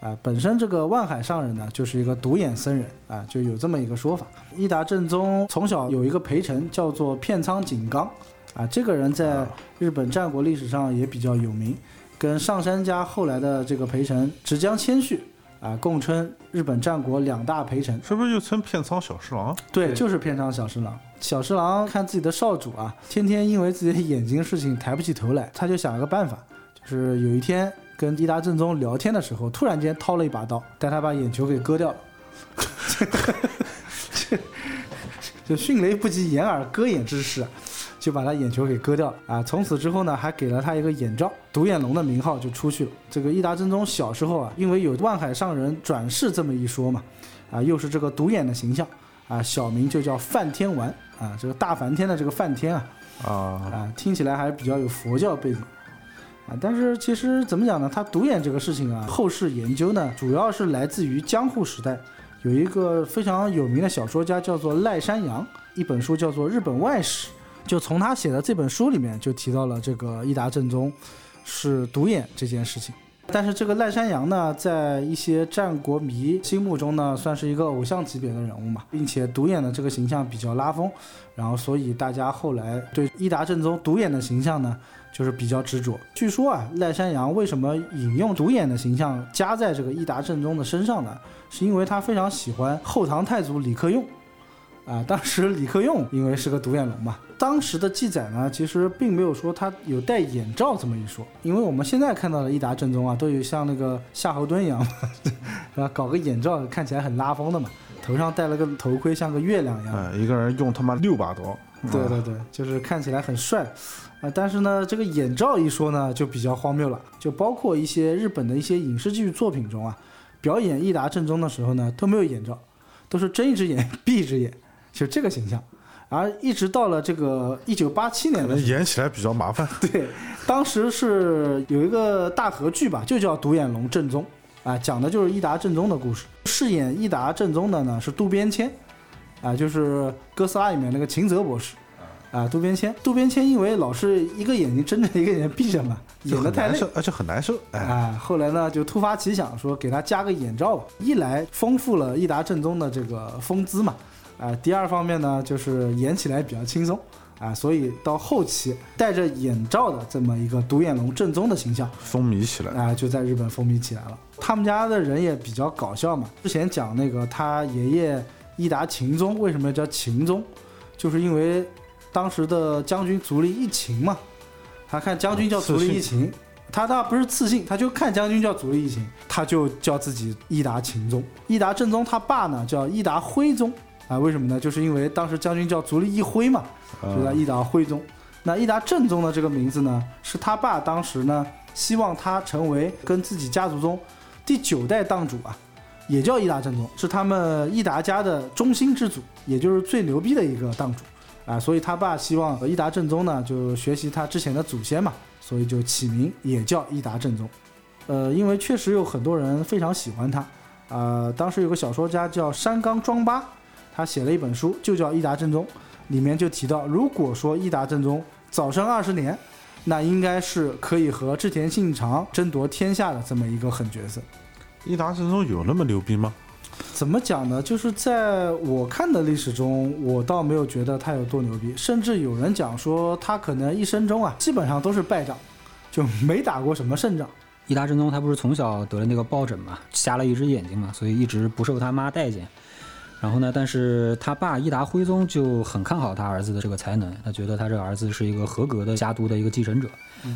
啊，本身这个万海上人呢，就是一个独眼僧人啊，就有这么一个说法。伊达正宗从小有一个陪臣叫做片仓景纲啊，这个人在日本战国历史上也比较有名，跟上杉家后来的这个陪臣直江谦绪啊，共称日本战国两大陪臣。是不是又称片仓小侍郎？对，就是片仓小侍郎。小侍郎看自己的少主啊，天天因为自己的眼睛事情抬不起头来，他就想了个办法，就是有一天跟伊达正宗聊天的时候，突然间掏了一把刀，带他把眼球给割掉了。这 就迅雷不及掩耳割眼之势，就把他眼球给割掉了啊！从此之后呢，还给了他一个眼罩，独眼龙的名号就出去了。这个伊达真宗小时候啊，因为有万海上人转世这么一说嘛，啊，又是这个独眼的形象啊，小名就叫梵天丸啊，这个大梵天的这个梵天啊，啊，啊，听起来还比较有佛教背景啊。但是其实怎么讲呢？他独眼这个事情啊，后世研究呢，主要是来自于江户时代，有一个非常有名的小说家叫做赖山羊，一本书叫做《日本外史》，就从他写的这本书里面就提到了这个伊达正宗是独眼这件事情。但是这个赖山羊呢，在一些战国迷心目中呢，算是一个偶像级别的人物嘛，并且独眼的这个形象比较拉风，然后所以大家后来对伊达正宗独眼的形象呢，就是比较执着。据说啊，赖山羊为什么引用独眼的形象加在这个伊达正宗的身上呢？是因为他非常喜欢后唐太祖李克用。啊，当时李克用因为是个独眼龙嘛，当时的记载呢，其实并没有说他有戴眼罩这么一说，因为我们现在看到的伊达正宗啊，都有像那个夏侯惇一样嘛，是吧？搞个眼罩看起来很拉风的嘛，头上戴了个头盔，像个月亮一样。哎，一个人用他妈六把刀，啊对对对，就是看起来很帅，啊、但是呢，这个眼罩一说呢，就比较荒谬了，就包括一些日本的一些影视剧作品中啊，表演伊达正宗的时候呢，都没有眼罩，都是睁一只眼闭一只眼，就这个形象。而一直到了这个一九八七年可能的，演起来比较麻烦。对，当时是有一个大合剧吧，就叫《独眼龙正宗》，啊，讲的就是伊达正宗的故事。饰演伊达正宗的呢是渡边谦，啊，就是哥斯拉里面那个秦泽博士，啊，渡边谦。渡边谦因为老是一个眼睛睁着，一个眼睛闭着嘛，演的太累很难受，，而且很难受。哎，啊，后来呢就突发奇想说给他加个眼罩吧，一来丰富了伊达正宗的这个风姿嘛，啊，第二方面呢就是演起来比较轻松啊，所以到后期戴着眼罩的这么一个独眼龙正宗的形象风靡起来。啊，就在日本风靡起来了。他们家的人也比较搞笑嘛，之前讲那个他爷爷伊达秦宗为什么叫秦宗，就是因为当时的将军足利义晴嘛，他看将军叫足利义晴，他倒不是自信，他就看将军叫足利义晴，他就叫自己伊达秦宗。伊达正宗他爸呢叫伊达徽宗啊，为什么呢？就是因为当时将军叫足利义辉嘛，就在义达徽宗。那义达正宗的这个名字呢，是他爸当时呢希望他成为跟自己家族中第九代当主啊，也叫义达正宗，是他们义达家的中心之祖，也就是最牛逼的一个当主啊。所以他爸希望义达正宗呢就学习他之前的祖先嘛，所以就起名也叫义达正宗。呃，因为确实有很多人非常喜欢他，呃，当时有个小说家叫山冈庄八，他写了一本书，就叫《伊达正宗》，里面就提到，如果说伊达正宗早生二十年，那应该是可以和织田信长争夺天下的这么一个狠角色。伊达正宗有那么牛逼吗？怎么讲呢？就是在我看的历史中，我倒没有觉得他有多牛逼，甚至有人讲说他可能一生中啊，基本上都是败仗，就没打过什么胜仗。伊达正宗他不是从小得了那个疱疹嘛，瞎了一只眼睛嘛，所以一直不受他妈待见。然后呢，但是他爸伊达徽宗就很看好他儿子的这个才能，他觉得他这个儿子是一个合格的家督的一个继承者。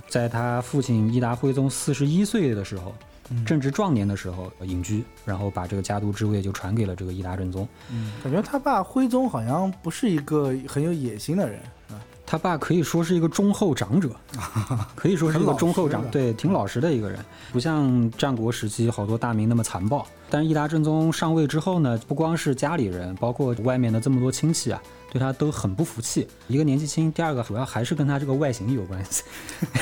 在他父亲伊达徽宗四十一岁的时候，正值壮年的时候隐居，然后把这个家督之位就传给了这个伊达正宗。感觉他爸徽宗好像不是一个很有野心的人啊。他爸可以说是一个忠厚长者，可以说是一个忠厚长对，挺老实的一个人，不像战国时期好多大名那么残暴。但是易达正宗上位之后呢，不光是家里人，包括外面的这么多亲戚啊，对他都很不服气。一个年纪轻，第二个主要还是跟他这个外形有关系，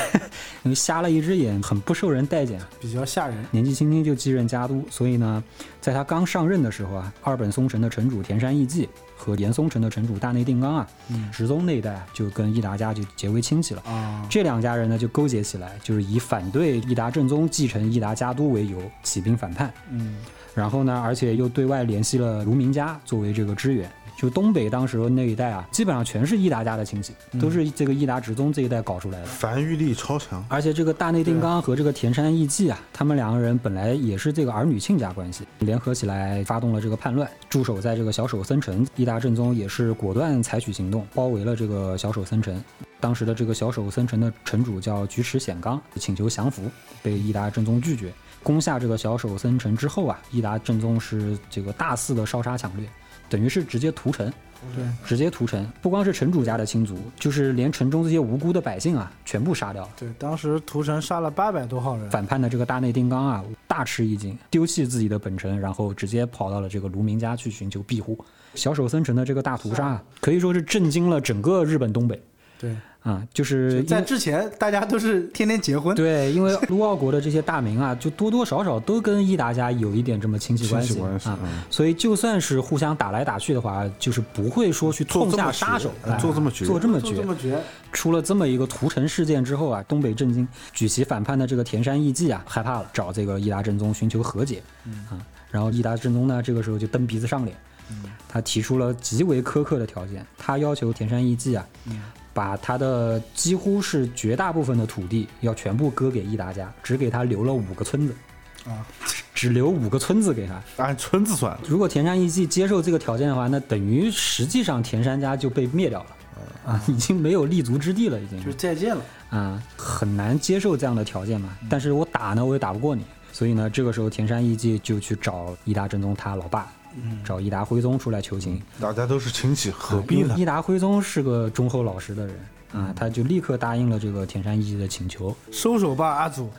因为瞎了一只眼，很不受人待见。比较吓人。年纪轻轻就继任家督，所以呢，在他刚上任的时候啊，二本松城的城主田山义季和岩松城的城主大内定纲啊，嗯石宗那一代啊就跟义达家就结为亲戚了。啊，这两家人呢就勾结起来，就是以反对义达正宗继承义达家督为由，起兵反叛。嗯，然后呢，而且又对外联系了卢明家作为这个支援。就东北当时那一带啊，基本上全是伊达家的亲戚，都是这个伊达直宗这一代搞出来的。繁育力超强，而且这个大内定纲和这个田山义季啊，他们两个人本来也是这个儿女亲家关系，联合起来发动了这个叛乱，驻守在这个小守森城。伊达正宗也是果断采取行动，包围了这个小守森城。当时的这个小守森城的城主叫菊池显刚，请求降服，被伊达正宗拒绝。攻下这个小守森城之后啊，伊达正宗是这个大肆的烧杀抢掠，等于是直接屠城。对，直接屠城，不光是城主家的亲族，就是连城中这些无辜的百姓啊，全部杀掉了。对，当时屠城杀了八百多号人。反叛的这个大内定纲啊，大吃一惊，丢弃自己的本城，然后直接跑到了这个卢明家去寻求庇护。小手森城的这个大屠杀啊，可以说是震惊了整个日本东北对，啊，就是在之前大家都是天天结婚。对，因为卢奥国的这些大名啊，就多多少少都跟伊达家有一点这么亲戚关系戚关系啊嗯，所以就算是互相打来打去的话，就是不会说去痛下杀手绝，哎做这么绝做这么绝做这，么绝，出了这么一个屠城事件之后啊，东北震惊，举旗反叛的这个田山义季啊，害怕了，找这个伊达正宗寻求和解，啊，然后伊达正宗呢，这个时候就蹬鼻子上脸，他提出了极为苛刻的条件，他要求田山义季啊，把他的几乎是绝大部分的土地要全部割给伊达家，只给他留了五个村子，啊，只留五个村子给他。按村子算，如果田山义季接受这个条件的话，那等于实际上田山家就被灭掉了。啊，已经没有立足之地了，已经就是再见了。啊，很难接受这样的条件嘛。但是我打呢，我也打不过你，所以呢，这个时候田山义季就去找伊达正宗他老爸，找伊达辉宗出来求情。大家都是亲戚，何必呢？伊达辉宗是个忠厚老实的人啊，他就立刻答应了这个田山义季的请求。收手吧，阿祖。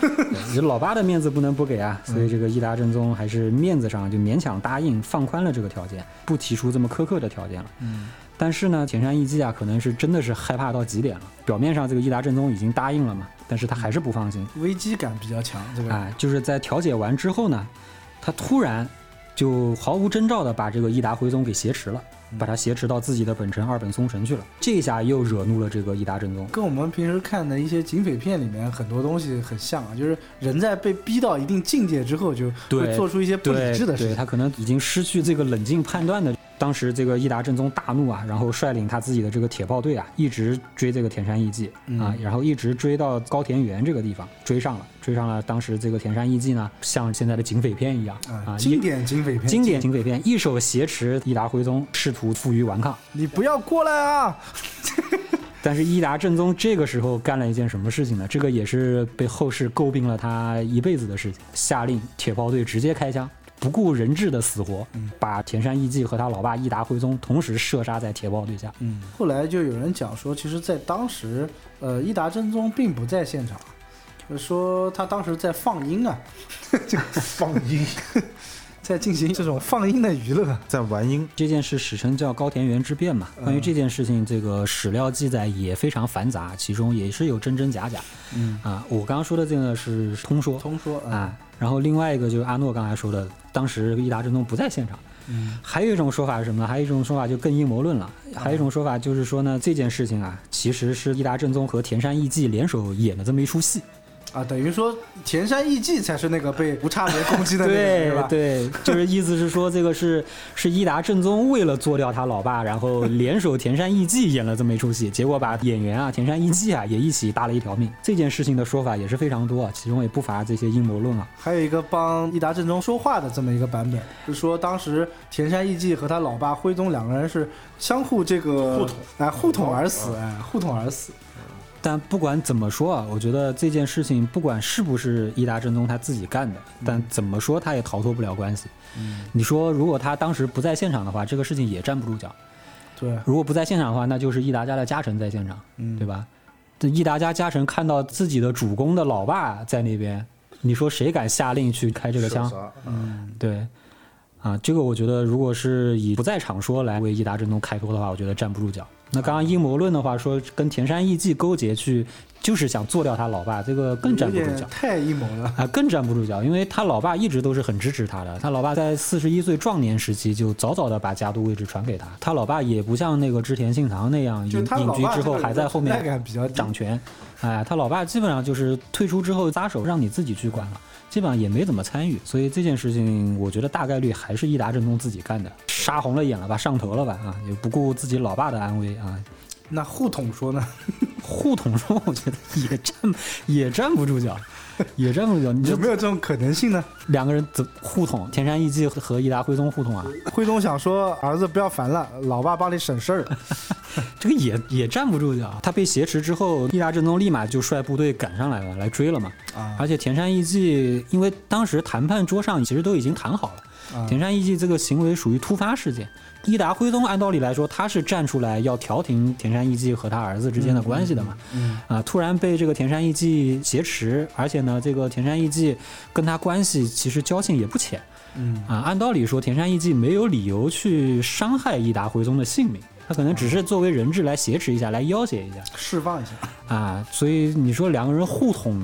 对 这老爸的面子不能不给啊，所以这个伊达正宗还是面子上就勉强答应，放宽了这个条件，不提出这么苛刻的条件了。嗯，但是呢，田山义季啊，可能是真的是害怕到极点了。表面上这个伊达正宗已经答应了嘛，但是他还是不放心。危机感比较强，这个哎，就是在调解完之后呢，他突然就毫无征兆的把这个伊达徽宗给挟持了，把他挟持到自己的本城二本松城去了。这下又惹怒了这个伊达正宗。跟我们平时看的一些警匪片里面很多东西很像啊，就是人在被逼到一定境界之后，就会做出一些不理智的事情。他可能已经失去这个冷静判断的。当时这个伊达正宗大怒啊，然后率领他自己的这个铁炮队啊，一直追这个田山义季啊，然后一直追到高田原这个地方，追上了，追上了。当时这个田山义季呢，像现在的警匪片一样啊，啊，经典警匪片，经典警匪片，一手挟持伊达徽宗，试图负隅顽抗。你不要过来啊！但是伊达正宗这个时候干了一件什么事情呢？这个也是被后世诟病了他一辈子的事情，下令铁炮队直接开枪，不顾人质的死活，把田山义季和他老爸义达辉宗同时射杀在铁炮队下。嗯，后来就有人讲说，其实，在当时，呃，伊达真宗并不在现场，就是说他当时在放鹰啊，放鹰，在进行这种放鹰的娱乐。在玩鹰，这件事史称叫高田原之变嘛。关于这件事情，这个史料记载也非常繁杂，其中也是有真真假假。嗯，啊，我刚刚说的这个是通说，通说啊，啊，然后另外一个就是阿诺刚才说的，当时伊达正宗不在现场。嗯，还有一种说法是什么呢？还有一种说法就更阴谋论了。还有一种说法就是说呢，这件事情啊，其实是伊达正宗和田山义季联手演的这么一出戏。啊，等于说田山义季才是那个被无差别攻击的那个 人，吧？对，就是意思是说，这个是是伊达正宗为了做掉他老爸，然后联手田山义季演了这么一出戏，结果把演员啊田山义季啊也一起搭了一条命。这件事情的说法也是非常多啊，其中也不乏这些阴谋论啊。还有一个帮伊达正宗说话的这么一个版本，是说当时田山义季和他老爸徽宗两个人是相互这个互捅，哎，互捅而死，哎，互捅而死。但不管怎么说啊，我觉得这件事情不管是不是伊达正宗他自己干的，但怎么说他也逃脱不了关系。嗯你说如果他当时不在现场的话，这个事情也站不住脚。对，如果不在现场的话，那就是益达家的家臣在现场，嗯对吧？这益达家家臣看到自己的主公的老爸在那边，你说谁敢下令去开这个枪？嗯，对，啊，这个我觉得，如果是以不在场说来为益达正宗开脱的话，我觉得站不住脚。那刚刚阴谋论的话说，跟田山义纪勾结去，就是想做掉他老爸，这个更站不住脚。太阴谋了。啊，更站不住脚，因为他老爸一直都是很支持他的。他老爸在四十一岁壮年时期就早早的把家督位置传给他。他老爸也不像那个织田信长那样就隐隐居之后还在后面比较掌权。哎，他老爸基本上就是退出之后撒手让你自己去管了，基本上也没怎么参与。所以这件事情，我觉得大概率还是益达正宗自己干的，杀红了眼了吧，上头了吧啊，也不顾自己老爸的安危啊。那护统说呢？护统说，我觉得也站也站不住脚，也站不住脚。你有就没有这种可能性呢？两个人怎互捅？田山义纪和伊达辉宗互捅啊？徽宗想说儿子不要烦了，老爸帮你省事儿。这个也也站不住脚。他被挟持之后，伊达正宗立马就率部队赶上来了，来追了嘛。啊而且田山义纪，因为当时谈判桌上其实都已经谈好了，啊田山义纪这个行为属于突发事件。伊达辉宗按道理来说，他是站出来要调停田山义纪和他儿子之间的关系的嘛。嗯啊，突然被这个田山义纪挟持，而且呢，这个田山义纪跟他关系其实交情也不浅。嗯啊，按道理说，田山义纪没有理由去伤害伊达辉宗的性命，他可能只是作为人质来挟持一下，来要挟一下释放一下。啊。所以你说两个人互捅，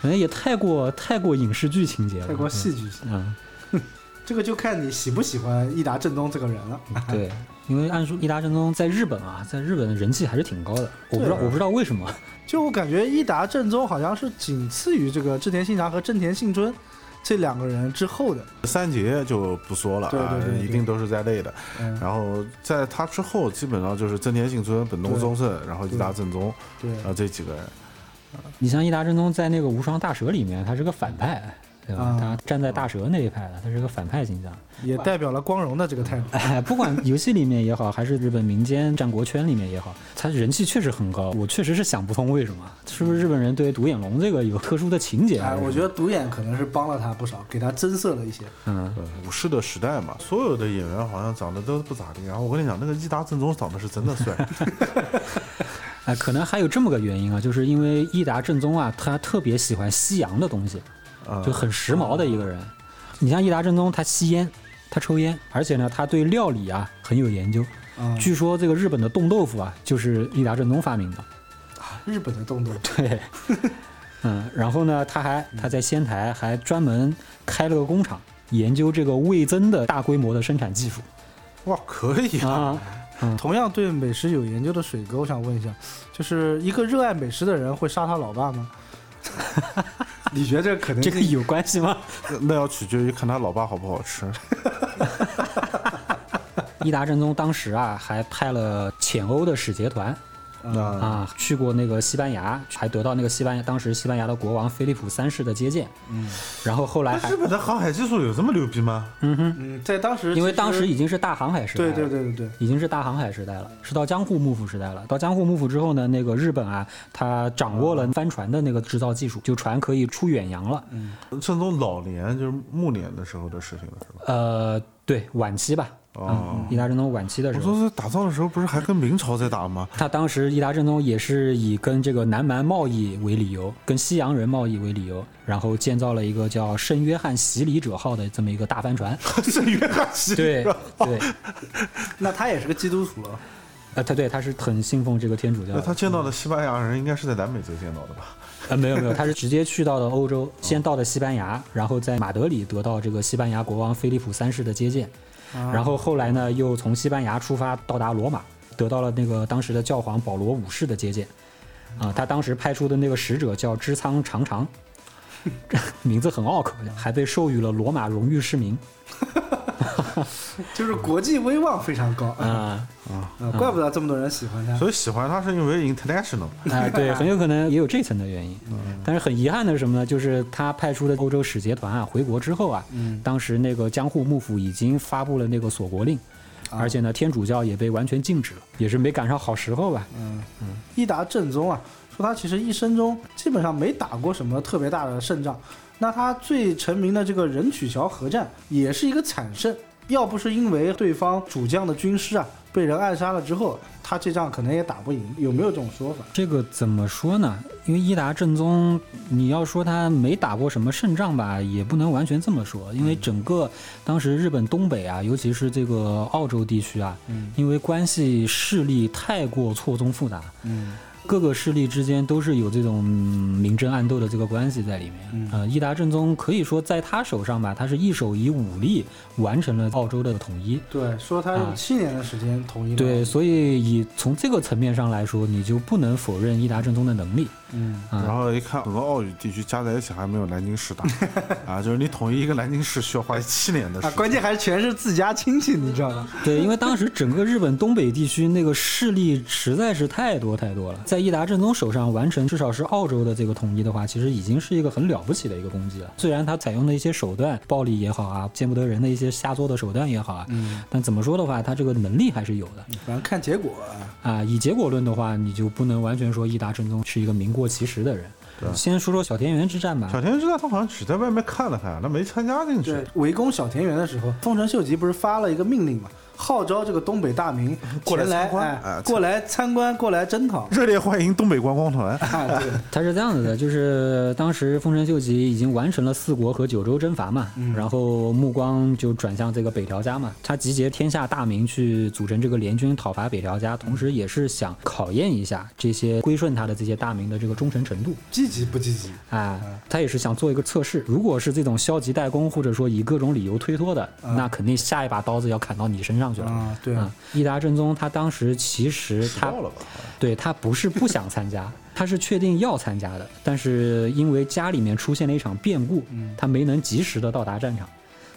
可能也太过太过影视剧情节了，太过戏剧性，啊。这个就看你喜不喜欢伊达正宗这个人了。对，因为按说伊达正宗在日本啊，在日本的人气还是挺高的，我不知道，我不知道为什么。就我感觉伊达正宗好像是仅次于这个织田信长和正田信春这两个人之后的。三杰就不说了啊，对对对对一定都是在内的。嗯，然后在他之后，基本上就是真田幸村、本东宗盛，然后伊达正宗对，然后这几个人。你像伊达正宗在那个无双大蛇里面，他是个反派，对吧？啊他站在大蛇那一派的，他是个反派形象。也代表了光荣的这个态度。哎，不管游戏里面也好，还是日本民间战国圈里面也好，他人气确实很高。我确实是想不通为什么，是不是日本人对独眼龙这个有特殊的情节？哎，我觉得独眼可能是帮了他不少，给他增色了一些。嗯，武士的时代嘛，所有的演员好像长得都不咋地。然后我跟你讲，那个伊达正宗长得是真的帅，哎，可能还有这么个原因啊，就是因为伊达正宗啊，他特别喜欢西洋的东西，啊，就很时髦的一个人。你像伊达正宗，他吸烟，他抽烟，而且呢，他对料理啊很有研究。嗯，据说这个日本的冻豆腐啊，就是伊达正宗发明的。日本的冻豆腐，对，嗯，然后呢，他还他在仙台还专门开了个工厂，研究这个味增的大规模的生产技术哇，可以啊，啊。同样对美食有研究的水哥，我想问一下，就是一个热爱美食的人会杀他老爸吗？你觉得这个可能这个有关系吗？那那要取决于看他老爸好不好吃。伊达正宗当时啊，还派了遣欧的使节团那啊，去过那个西班牙，还得到那个西班牙当时西班牙的国王菲利普三世的接见。嗯然后后来日，本的航海技术有这么牛逼吗？嗯哼，嗯，在当时因为当时已经是大航海时代对了，对对对对，已经是大航海时代了，是到江户幕府时代了。到江户幕府之后呢，那个日本啊，他掌握了帆船的那个制造技术，就船可以出远洋了。嗯正宗老年就是暮年的时候的事情了，是吧？呃，对，晚期吧，哦嗯，伊达正宗晚期的时候，说是打造的时候不是还跟明朝在打吗？他当时伊达正宗也是以跟这个南蛮贸易为理由，跟西洋人贸易为理由，然后建造了一个叫圣约翰洗礼者号的这么一个大帆船。圣约翰洗礼者对对，那他也是个基督徒了。呃，他对他是很信奉这个天主教的。那他见到的西班牙人应该是在南美洲见到的吧？呃，没有没有，他是直接去到了欧洲，先到的西班牙，然后在马德里得到这个西班牙国王菲利普三世的接见，然后后来呢，又从西班牙出发到达罗马，得到了那个当时的教皇保罗五世的接见。啊，他当时派出的那个使者叫织仓长长，名字很拗口，还被授予了罗马荣誉市民。就是国际威望非常高啊，啊啊怪不得这么多人喜欢他。所以喜欢他是因为 international。啊，对，很有可能也有这层的原因。但是很遗憾的是什么呢？就是他派出的欧洲使节团啊，回国之后啊，当时那个江户幕府已经发布了那个锁国令，而且呢，天主教也被完全禁止了，也是没赶上好时候吧。嗯嗯伊达正宗啊，说他其实一生中基本上没打过什么特别大的胜仗。那他最成名的这个人曲桥合战也是一个惨胜，要不是因为对方主将的军师啊被人暗杀了之后，他这仗可能也打不赢，有没有这种说法？这个怎么说呢？因为伊达正宗，你要说他没打过什么胜仗吧，也不能完全这么说。因为整个当时日本东北啊，尤其是这个澳洲地区啊，因为关系势力太过错综复杂，嗯各个势力之间都是有这种嗯明争暗斗的这个关系在里面。呃，伊达正宗可以说在他手上吧，他是一手以武力完成了澳洲的统一。对，说他用啊七年的时间统一了。对，所以以从这个层面上来说，你就不能否认伊达正宗的能力。嗯，啊然后一看，整个澳语地区加在一起还没有南京市大 啊！就是你统一一个南京市需要花七年的时啊，间。关键还全是自家亲戚，你知道吗？对，因为当时整个日本东北地区那个势力实在是太多太多了，在伊达正宗手上完成至少是澳洲的这个统一的话，其实已经是一个很了不起的一个功绩了。虽然他采用的一些手段，暴力也好啊，见不得人的一些下作的手段也好啊，嗯，但怎么说的话，他这个能力还是有的反正看结果啊。啊。以结果论的话，你就不能完全说伊达正宗是一个名过其实的人。先说说小田园之战吧。小田园之战他好像只在外面看了看，他没参加进去对。，围攻小田园的时候，丰臣秀吉不是发了一个命令嘛，号召这个东北大名 过来参观过来参观，过来征讨。热烈欢迎东北观光团。啊，对，他是这样子的，就是当时丰臣秀吉已经完成了四国和九州征伐嘛，然后目光就转向这个北条家嘛，他集结天下大名去组成这个联军讨伐北条家，同时也是想考验一下这些归顺他的这些大名的这个忠诚程度。积极不积极？哎，他也是想做一个测试，如果是这种消极怠工，或者说以各种理由推脱的，那肯定下一把刀子要砍到你身上去了。啊，对啊，伊达正宗他当时其实他？对他不是不想参加，他是确定要参加的，但是因为家里面出现了一场变故，他没能及时的到达战场。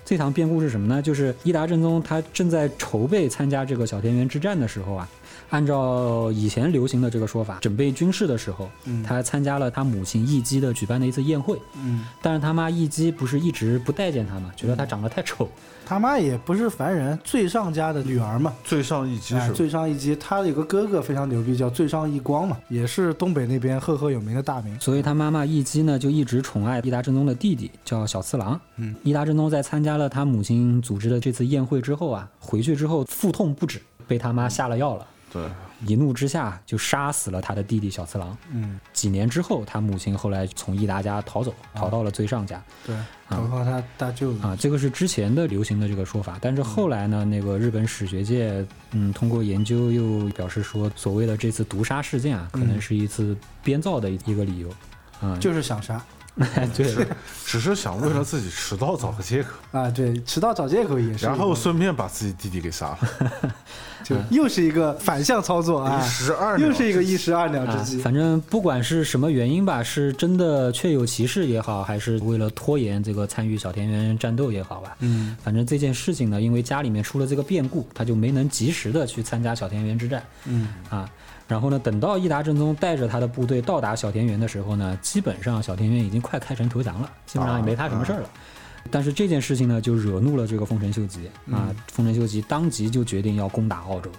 这场变故是什么呢？就是伊达正宗他正在筹备参加这个小田园之战的时候啊，按照以前流行的这个说法，准备军事的时候，他参加了他母亲义姬的举办的一次宴会。嗯，但是他妈义姬不是一直不待见他嘛，觉得他长得太丑。他妈也不是凡人，最上家的女儿嘛。最上一级哎，是吧？最上一级，他有个哥哥非常牛逼，叫最上一光嘛，也是东北那边赫赫有名的大名。所以他妈妈义姬呢，就一直宠爱伊达正宗的弟弟，叫小次郎。嗯，伊达正宗在参加了他母亲组织的这次宴会之后啊，回去之后腹痛不止，被他妈下了药了。对，一怒之下就杀死了他的弟弟小次郎。嗯，几年之后，他母亲后来从伊达家逃走，逃到了最上家。对，投靠他大舅子。啊，这个是之前的流行的这个说法，但是后来呢，那个日本史学界，嗯，通过研究又表示说，所谓的这次毒杀事件啊，可能是一次编造的一一个理由。啊，就是想杀。对，只是想为了自己迟到找个借口，啊，对，迟到找借口也是，然后顺便把自己弟弟给杀了，就又是一个反向操作啊，一石二鸟又是一个一石二鸟啊之计。反正不管是什么原因吧，是真的确有其事也好，还是为了拖延这个参与小田园战斗也好吧，嗯，反正这件事情呢，因为家里面出了这个变故，他就没能及时的去参加小田园之战。嗯啊，然后呢，等到伊达正宗带着他的部队到达小田园的时候呢，基本上小田园已经快开城投降了，基本上也没他什么事儿了。但是这件事情呢，就惹怒了这个丰臣秀吉啊，丰臣秀吉当即就决定要攻打澳洲。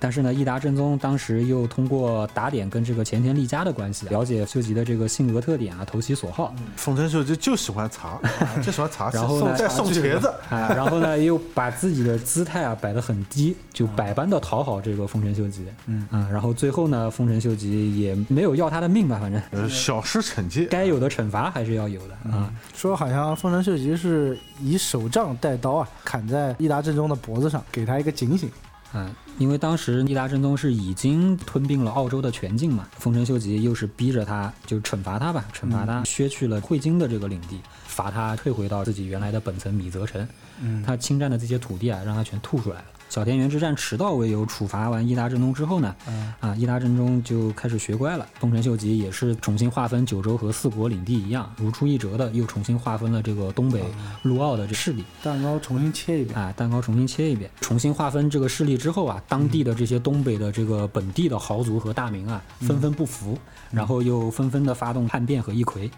但是呢，伊达正宗当时又通过打点跟这个前田利家的关系，了解秀吉的这个性格特点啊，投其所好。丰臣秀吉就喜欢茶，啊 就喜欢茶，然后呢送再送茄子，啊，然后呢，又把自己的姿态啊摆得很低，就百般的讨好这个丰臣秀吉。嗯啊，然后最后呢，丰臣秀吉也没有要他的命吧，反正呃小失惩戒。该有的惩罚还是要有的啊。说好像丰臣秀吉是以手杖带刀啊，砍在伊达正宗的脖子上，给他一个警醒。啊，因为当时伊达正宗是已经吞并了澳洲的全境嘛，丰臣秀吉又是逼着他，就惩罚他吧，惩罚他削去了汇金的这个领地，罚他退回到自己原来的本城米泽城。嗯他侵占的这些土地啊，让他全吐出来了。小田园之战迟到为由处罚完伊达正宗之后呢，嗯啊，伊达正宗就开始学乖了。丰臣秀吉也是重新划分九州和四国领地一样，如出一辙的又重新划分了这个东北陆奥的这势力。蛋糕重新切一遍。啊，蛋糕重新切一遍，重新划分这个势力之后啊，当地的这些东北的这个本地的豪族和大名啊，纷纷不服，然后又纷纷的发动叛变和议魁。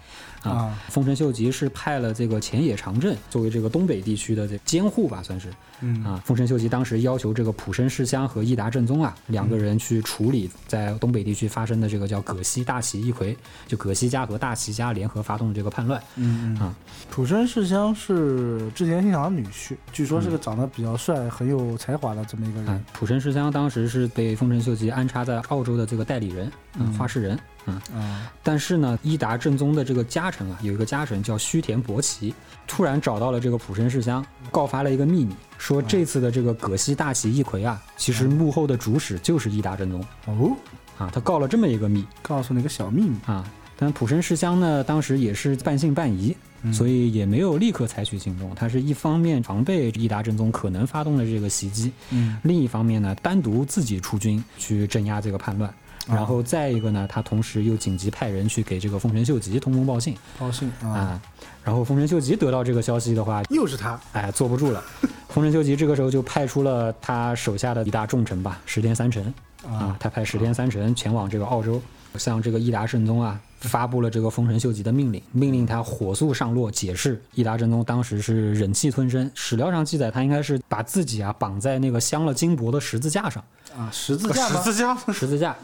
啊啊，丰臣秀吉是派了这个前野长政作为这个东北地区的这监护吧，算是。嗯啊，丰臣秀吉当时要求这个浦生世乡和伊达正宗啊两个人去处理在东北地区发生的这个叫葛西大旗一揆，就葛西家和大旗家联合发动的这个叛乱。嗯啊，浦生世乡是织田信长的女婿，据说是个长得比较帅、很有才华的这么一个啊人。，浦生世乡当时是被丰臣秀吉安插在澳洲的这个代理人，嗯，话事人，嗯。啊，但是呢，伊达正宗的这个家臣啊，有一个家臣叫须田博奇，突然找到了这个浦生世乡，告发了一个秘密，说这次的这个葛西大旗一揆啊，其实幕后的主使就是伊达正宗哦，啊，他告了这么一个密告诉了一个小秘密。啊。但浦生世乡呢，当时也是半信半疑，所以也没有立刻采取行动。他是一方面防备伊达正宗可能发动的这个袭击，嗯，另一方面呢，单独自己出军去镇压这个叛乱。然后再一个呢，他同时又紧急派人去给这个丰臣秀吉通风报信报信啊，啊。然后丰臣秀吉得到这个消息的话，又是他。哎，坐不住了。丰臣秀吉这个时候就派出了他手下的一大重臣吧，石田三成啊，他派石田三成前往这个澳洲，向这个伊达正宗啊发布了这个丰臣秀吉的命令，命令他火速上洛解释。伊达正宗当时是忍气吞声，史料上记载他应该是把自己啊绑在那个镶了金箔的十字架上。啊，十字架？十字架十字架，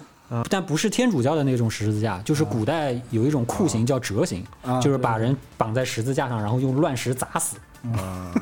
但不是天主教的那种十字架，就是古代有一种酷刑叫折刑，啊就是把人绑在十字架上，然后用乱石砸死。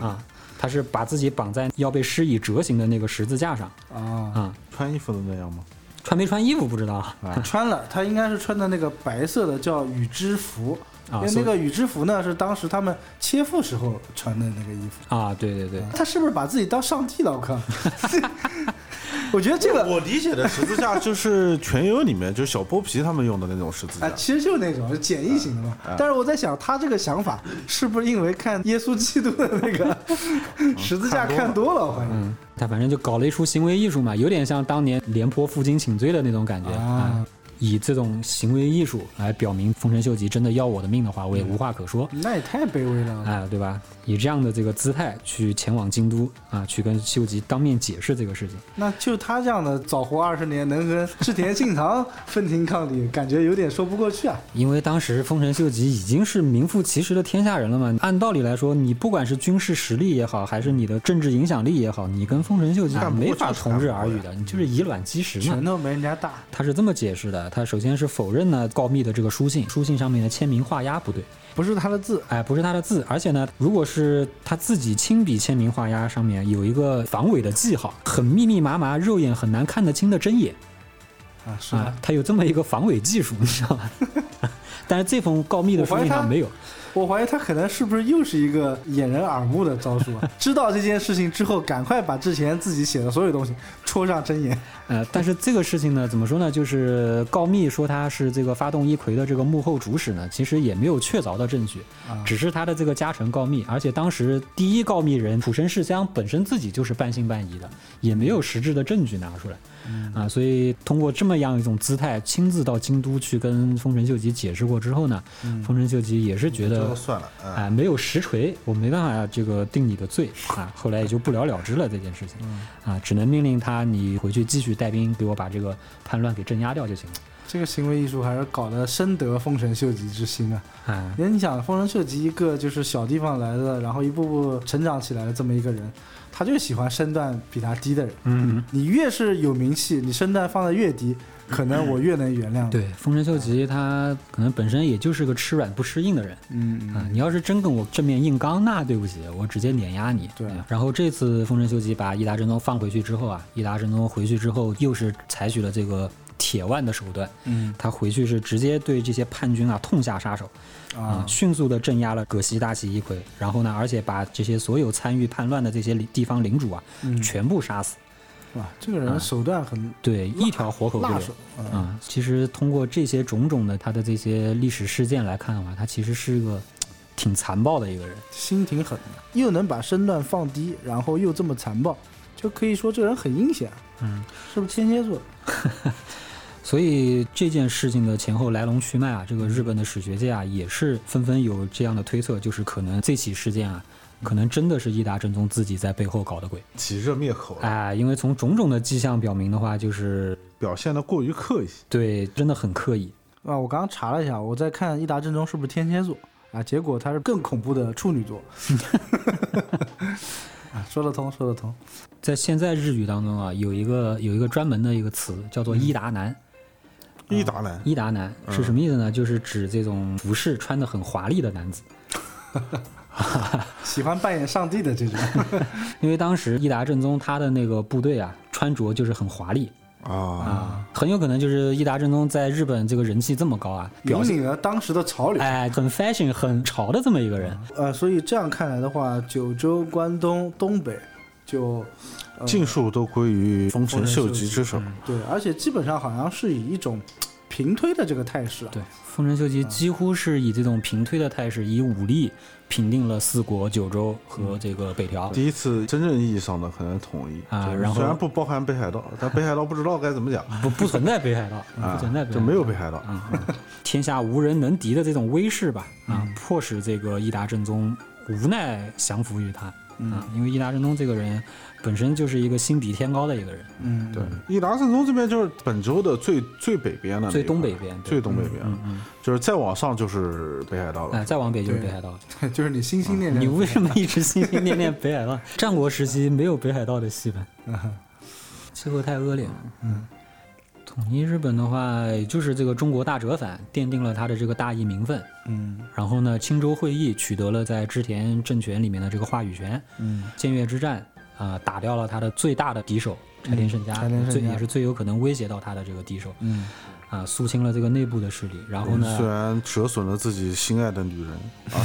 啊，他是把自己绑在要被施以折刑的那个十字架上啊，啊。穿衣服的那样吗？穿没穿衣服不知道啊。穿了，他应该是穿的那个白色的叫羽织服，因为那个羽织服呢是当时他们切腹时候穿的那个衣服。啊，对对对，他是不是把自己当上帝了？我靠！我觉得这个我理解的十字架就是全游里面就是小剥皮他们用的那种十字啊，架。其实就是那种简易型的嘛。但是我在想，他这个想法是不是因为看耶稣基督的那个 十字架看多了？我发现嗯，他反正就搞了一出行为艺术嘛，有点像当年廉颇负荆请罪的那种感觉啊啊。以这种行为艺术来表明丰臣秀吉真的要我的命的话，我也无话可说。那也太卑微了。啊，对吧？以这样的这个姿态去前往京都啊，去跟秀吉当面解释这个事情。那就他这样的早活二十年，能跟织田信长分庭抗礼，感觉有点说不过去啊。因为当时丰臣秀吉已经是名副其实的天下人了嘛，按道理来说，你不管是军事实力也好，还是你的政治影响力也好，你跟丰臣秀吉干不没法同日而语的，你就是以卵击石嘛拳。头没人家大。他是这么解释的，他首先是否认呢告密的这个书信，书信上面的签名画押不对，不是他的字，哎，不是他的字，而且呢，如果是他自己亲笔签名画押，上面有一个防伪的记号，很密密麻麻，肉眼很难看得清的针眼啊，是啊。，他有这么一个防伪技术，你知道吧？但是这封告密的书信上没有，我怀疑他可能是不是又是一个掩人耳目的招数啊？知道这件事情之后，赶快把之前自己写的所有东西戳上真言。呃，但是这个事情呢，怎么说呢？就是告密说他是这个发动一揆的这个幕后主使呢，其实也没有确凿的证据，啊只是他的这个家臣告密，而且当时第一告密人浦生世香本身自己就是半信半疑的，也没有实质的证据拿出来。啊，所以通过这么样一种姿态，亲自到京都去跟丰臣秀吉解释过之后呢，丰臣秀吉也是觉得这就算了，啊、哎，没有实锤，我没办法这个定你的罪啊，后来也就不了了之了这件事情，啊，只能命令他你回去继续带兵给我把这个叛乱给镇压掉就行了。这个行为艺术还是搞得深得丰臣秀吉之心啊！哎，因为你想，丰臣秀吉一个就是小地方来的，然后一步步成长起来的这么一个人，他就喜欢身段比他低的人。嗯，你越是有名气，你身段放的越低，可能我越能原谅。，对，丰臣秀吉他可能本身也就是个吃软不吃硬的人。嗯啊，你要是真跟我正面硬刚，那对不起，我直接碾压你。对然后这次丰臣秀吉把伊达正宗放回去之后啊，伊达正宗回去之后又是采取了这个铁腕的手段，嗯他回去是直接对这些叛军啊痛下杀手。啊啊，迅速的镇压了葛西大旗一揆，然后呢，而且把这些所有参与叛乱的这些地方领主啊，嗯全部杀死。哇，这个人手段很对，一条活口不留辣手。啊。啊、其实通过这些种种的他的这些历史事件来看的话，他其实是个挺残暴的一个人。心挺狠的，又能把身段放低，然后又这么残暴，就可以说这个人很阴险。嗯，是不是天蝎座？所以这件事情的前后来龙去脉啊，这个日本的史学界啊也是纷纷有这样的推测，就是可能这起事件啊，可能真的是伊达正宗自己在背后搞的鬼。起热灭口了，哎，因为从种种的迹象表明的话，就是表现的过于刻意。对，真的很刻意。啊，我刚刚查了一下，我在看伊达正宗是不是天蝎座啊？结果他是更恐怖的处女座。啊，说得通，说得通。在现在日语当中啊，有一个有一个专门的一个词叫做伊达男。伊达男，伊达男是什么意思呢？就是指这种服饰穿的很华丽的男子。喜欢扮演上帝的这种，因为当时伊达正宗他的那个部队啊，穿着就是很华丽啊，啊，很有可能就是伊达正宗在日本这个人气这么高啊，引领了当时的潮流。哎很 fashion 很潮的这么一个人。呃，所以这样看来的话，九州、关东、东北就尽数都归于丰臣秀吉之手。对，而且基本上好像是以一种平推的这个态势啊。对，丰臣秀吉几乎是以这种平推的态势，以武力平定了四国、九州和这个北条。第一次真正意义上的可能统一啊然后虽然不包含北海道，但北海道不知道该怎么讲 不不存在北海道，啊不存在北海道就没有北海道。天下无人能敌的这种威势吧，啊，迫使这个伊达正宗无奈降服于他，啊，因为伊达正宗这个人本身就是一个心比天高的一个人，嗯，对，伊达圣宗这边就是本州的最最北边的最东北边最东北边，嗯嗯，就是再往上就是北海道了。哎，再往北就是北海道了。对，就是你心心念念。你为什么一直心心念念北海道？战国时期没有北海道的戏份，气候太恶劣了。嗯，统一日本的话，也就是这个中国大折返奠定了他的这个大义名分。嗯然后呢，青州会议取得了在织田政权里面的这个话语权。嗯，建越之战啊、打掉了他的最大的敌手柴田胜家，最也是最有可能威胁到他的这个敌手。嗯，啊、肃清了这个内部的势力。然后呢，虽然折损了自己心爱的女人，啊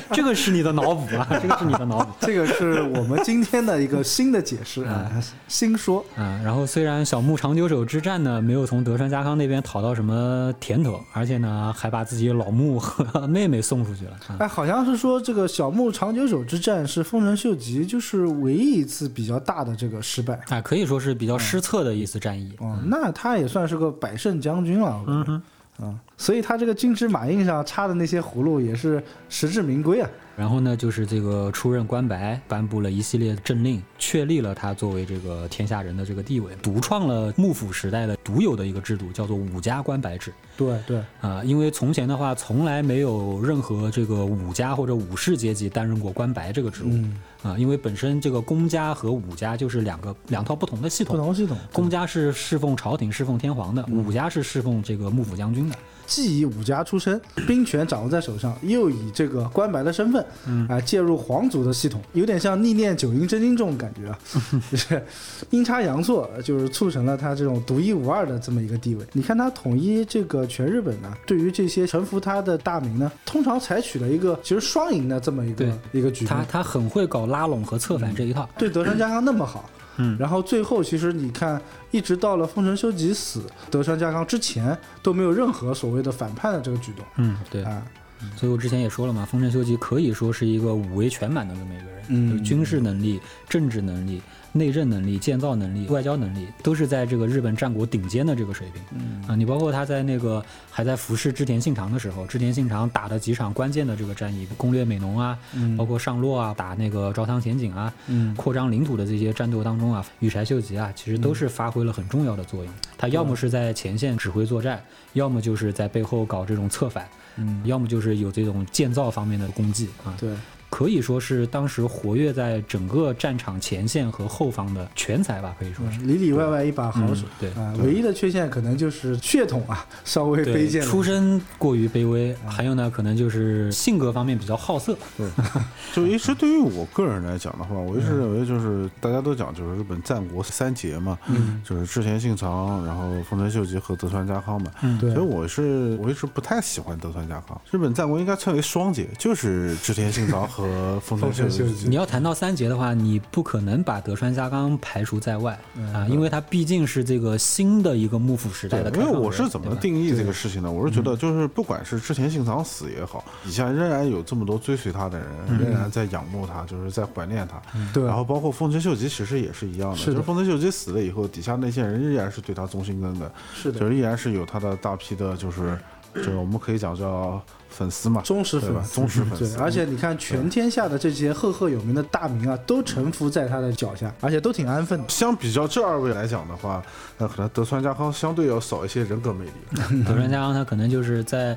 这个是你的脑补啊，这个是你的脑补。这个是我们今天的一个新的解释啊，新说。啊，然后虽然小牧长久手之战呢没有从德川家康那边讨到什么甜头，而且呢还把自己老木和 妹妹送出去了啊。哎，好像是说这个小牧长久手之战是丰臣秀吉就是唯一一次比较大的这个失败。啊，可以说是比较失策的一次战役。哦，那他也算是个百胜将军了。嗯哼，啊，所以他这个金枝马印上插的那些葫芦也是实至名归啊。然后呢，就是这个出任官白，颁布了一系列政令，确立了他作为这个天下人的这个地位，独创了幕府时代的独有的一个制度，叫做武家官白制。对对，啊，因为从前的话，从来没有任何这个武家或者武士阶级担任过官白这个职务。嗯，啊，因为本身这个公家和武家就是两个两套不同的系统。不同系统，公家是侍奉朝廷、侍奉天皇的，武家是侍奉这个幕府将军的。既以武家出身，兵权掌握在手上，又以这个关白的身份，嗯，啊，介入皇族的系统，有点像逆念九阴真经这种感觉啊，就 是阴差阳错，就是促成了他这种独一无二的这么一个地位。你看他统一这个全日本呢，对于这些臣服他的大名呢，通常采取了一个其实双赢的这么一个一个举动他。他很会搞拉拢和策反这一套。对德川家康那么好，嗯，然后最后其实你看，一直到了丰臣秀吉死，德川家康之前都没有任何所谓的反叛的这个举动。嗯，对。啊，所以我之前也说了嘛，丰臣秀吉可以说是一个五维全满的这么一个人，嗯。就是军事能力、政治能力、内政能力、建造能力、外交能力，都是在这个日本战国顶尖的这个水平。嗯啊，你包括他在那个还在服侍织田信长的时候，织田信长打的几场关键的这个战役，攻略美浓啊，包括上洛啊，打那个朝仓前景啊，嗯扩张领土的这些战斗当中啊，羽柴秀吉啊，其实都是发挥了很重要的作用。他要么是在前线指挥作战，要么就是在背后搞这种策反，嗯，要么就是有这种建造方面的功绩啊。对，可以说是当时活跃在整个战场前线和后方的全才吧，可以说是。里里外外一把好手。嗯对啊，唯一的缺陷可能就是血统啊 稍微卑贱。出身过于卑微，还有呢，可能就是性格方面比较好色。就一直对于我个人来讲的话，我一直认为就是大家都讲就是日本战国三杰嘛，嗯就是织田信长，然后丰臣秀吉和德川家康嘛。嗯对所以我是我一直不太喜欢德川家康。日本战国应该称为双杰，就是织田信长和丰臣秀丰臣秀吉。你要谈到三杰的话，你不可能把德川家康排除在外啊，因为他毕竟是这个新的一个幕府时代的，因为。我是怎么定义这个事情呢？我是觉得，就是不管是之前信长死也好，底下仍然有这么多追随他的人，仍然在仰慕他，就是在怀念他。对然后包括丰臣秀吉，其实也是一样的，是的就是丰臣秀吉死了以后，底下那些人依然是对他忠心耿耿，是的就是依然是有他的大批的，就是就是我们可以讲叫粉丝嘛，忠实粉丝，忠实粉丝，，对而且你看，全天下的这些赫赫有名的大名啊，都臣服在他的脚下，而且都挺安分的。相比较这二位来讲的话，那可能德川家康相对要少一些人格魅力。德川家康他可能就是在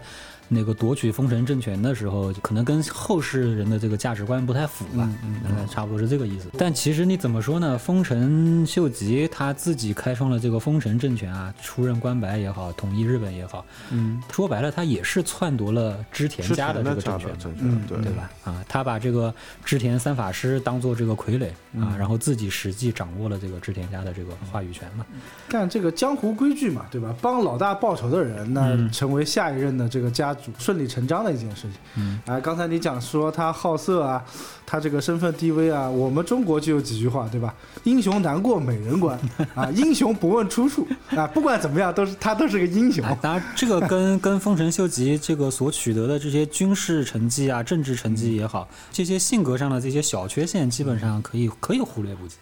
那个夺取丰臣政权的时候，可能跟后世人的这个价值观不太符吧，嗯嗯，差不多是这个意思。但其实你怎么说呢？丰臣秀吉他自己开创了这个丰臣政权啊，出任关白也好，统一日本也好，嗯，说白了，他也是篡夺了织田家的这个政权。的政权，对对吧？啊，他把这个织田三法师当做这个傀儡啊，然后自己实际掌握了这个织田家的这个话语权嘛。干这个江湖规矩嘛，对吧？帮老大报仇的人，那嗯成为下一任的这个家主，顺理成章的一件事情。嗯，哎，刚才你讲说他好色啊，他这个身份低微啊，我们中国就有几句话，对吧？英雄难过美人关啊，英雄不问出处啊，不管怎么样，都是他都是个英雄。哎，当然，这个跟跟丰臣秀吉这个所取得的这些军事成绩啊、政治成绩也好，这些性格上的这些小缺陷，基本上可以可以忽略不计。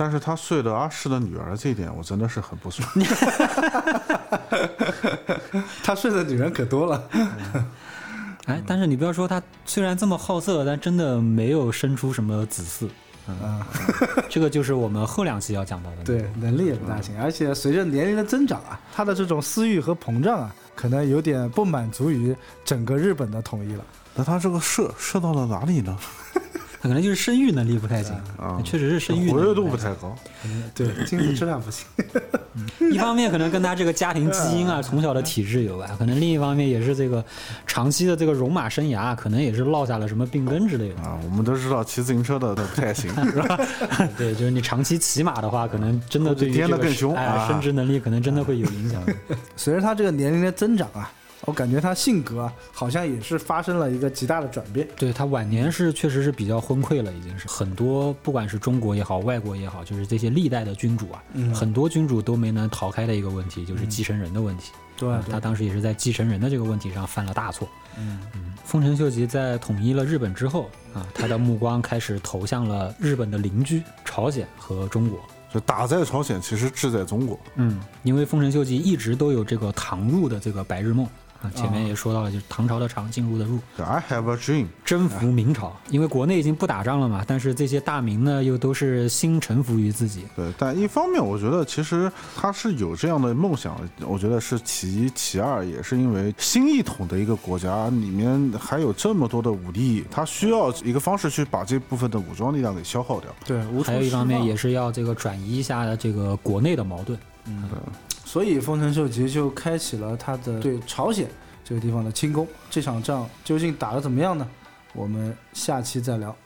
但是他睡了阿市的女儿这一点，我真的是很不爽。他睡的女人可多了。哎，但是你不要说他虽然这么好色，但真的没有生出什么子嗣。啊，这个就是我们后两期要讲到的。对，，能力也不大行，而且随着年龄的增长啊，他的这种私欲和膨胀啊，可能有点不满足于整个日本的统一了。那他这个射射到了哪里呢？他 可能就是生育能力不太行，啊确实是生育活跃度不太高。对，精子质量不行。一方面可能跟他这个家庭基因啊、从小的体质有关，可能另一方面也是这个长期的这个戎马生涯，可能也是落下了什么病根之类的。啊，我们都知道骑自行车的都不太行，是吧？对，就是你长期骑马的话，可能真的对于这个生殖能力可能真的会有影响。随着他这个年龄的增长啊，我感觉他性格啊好像也是发生了一个极大的转变。对他晚年是确实是比较昏聩了，已经是很多不管是中国也好，外国也好，就是这些历代的君主啊，嗯很多君主都没能逃开的一个问题，就是继承人的问题。对啊他当时也是在继承人的这个问题上犯了大错。嗯嗯丰臣秀吉在统一了日本之后啊，他的目光开始投向了日本的邻居朝鲜和中国。就打在朝鲜，其实志在中国。嗯，因为丰臣秀吉一直都有这个唐入的这个白日梦啊，前面也说到了，就是唐朝的唐进入的入，I have a dream，征服明朝。因为国内已经不打仗了嘛，但是这些大明呢又都是新臣服于自己。对，但一方面我觉得其实他是有这样的梦想，我觉得是其一，其二也是因为新一统的一个国家里面还有这么多的武力，他需要一个方式去把这部分的武装力量给消耗掉。对，还有一方面也是要这个转移一下这个国内的矛盾。所以，丰臣秀吉就开启了他的对朝鲜这个地方的清宫。这场仗究竟打得怎么样呢？我们下期再聊。